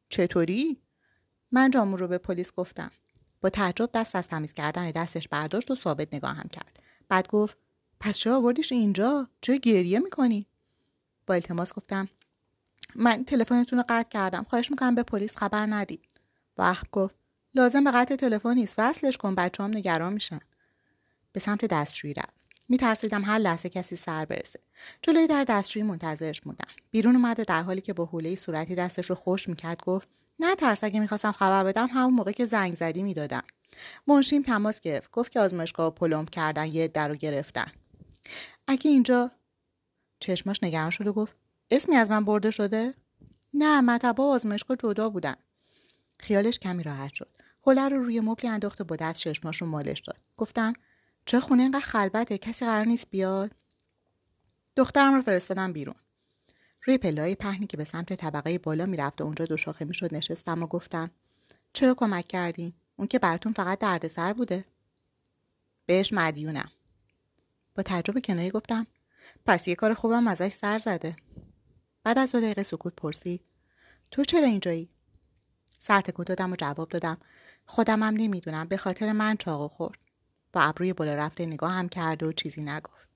چطوری؟ من جامون رو به پلیس گفتم. با تعجب دست از تمیز کردن دستش برداشت و ثابت نگاهم کرد. بعد گفت پس چرا آوردیش اینجا؟ چرا گریه می‌کنی؟ با التماس گفتم من تلفنتون رو قطع کردم. خواهش می‌کنم به پلیس خبر ندید وقت گفت لازم به قطع تلفن نیست. وصلش کن بچه هم نگران میشن. به سمت دستشویی رفت. میترسیدم هر لحظه کسی سر برسه. جلوی در دستشویی منتظرش موندم. بیرون اومده در حالی که با حوله صورتی دستش رو خوش می‌کرد گفت نه ترس اگه می‌خواستم خبر بدم همون موقع که زنگ زدی می‌دادم. منشیم تماس گرفت گفت که آزمایشگاه پلمب کردن یه در رو گرفتن. اگه اینجا چشماش نگران شد و گفت اسمی از من برده شده؟ نه مرتبا آزمایشگاه جدا بودن. خیالش کمی راحت شد. حوله رو روی مبلی انداخت و با دست چشماش رو مالش داد. گفتم چه خونه اینقدر خلوته کسی قرار نیست بیاد؟ دخترم رو فرستادم بیرون. روی پلای پهنی که به سمت طبقه بالا می‌رفت و اونجا دو شاخه می‌شد نشستم و گفتم چرا کمک کردین اون که براتون فقط دردسر بوده. بهش مدیونم. با تعجب کنایه گفتم پس یه کار خوبم ازش سر زده. بعد از دو دقیقه سکوت پرسید تو چرا اینجایی؟ سر تکون دادم و جواب دادم خودمم نمی‌دونم به خاطر من چاقو خورد. با ابروی بالا رفته نگاه هم کرد و چیزی نگفت.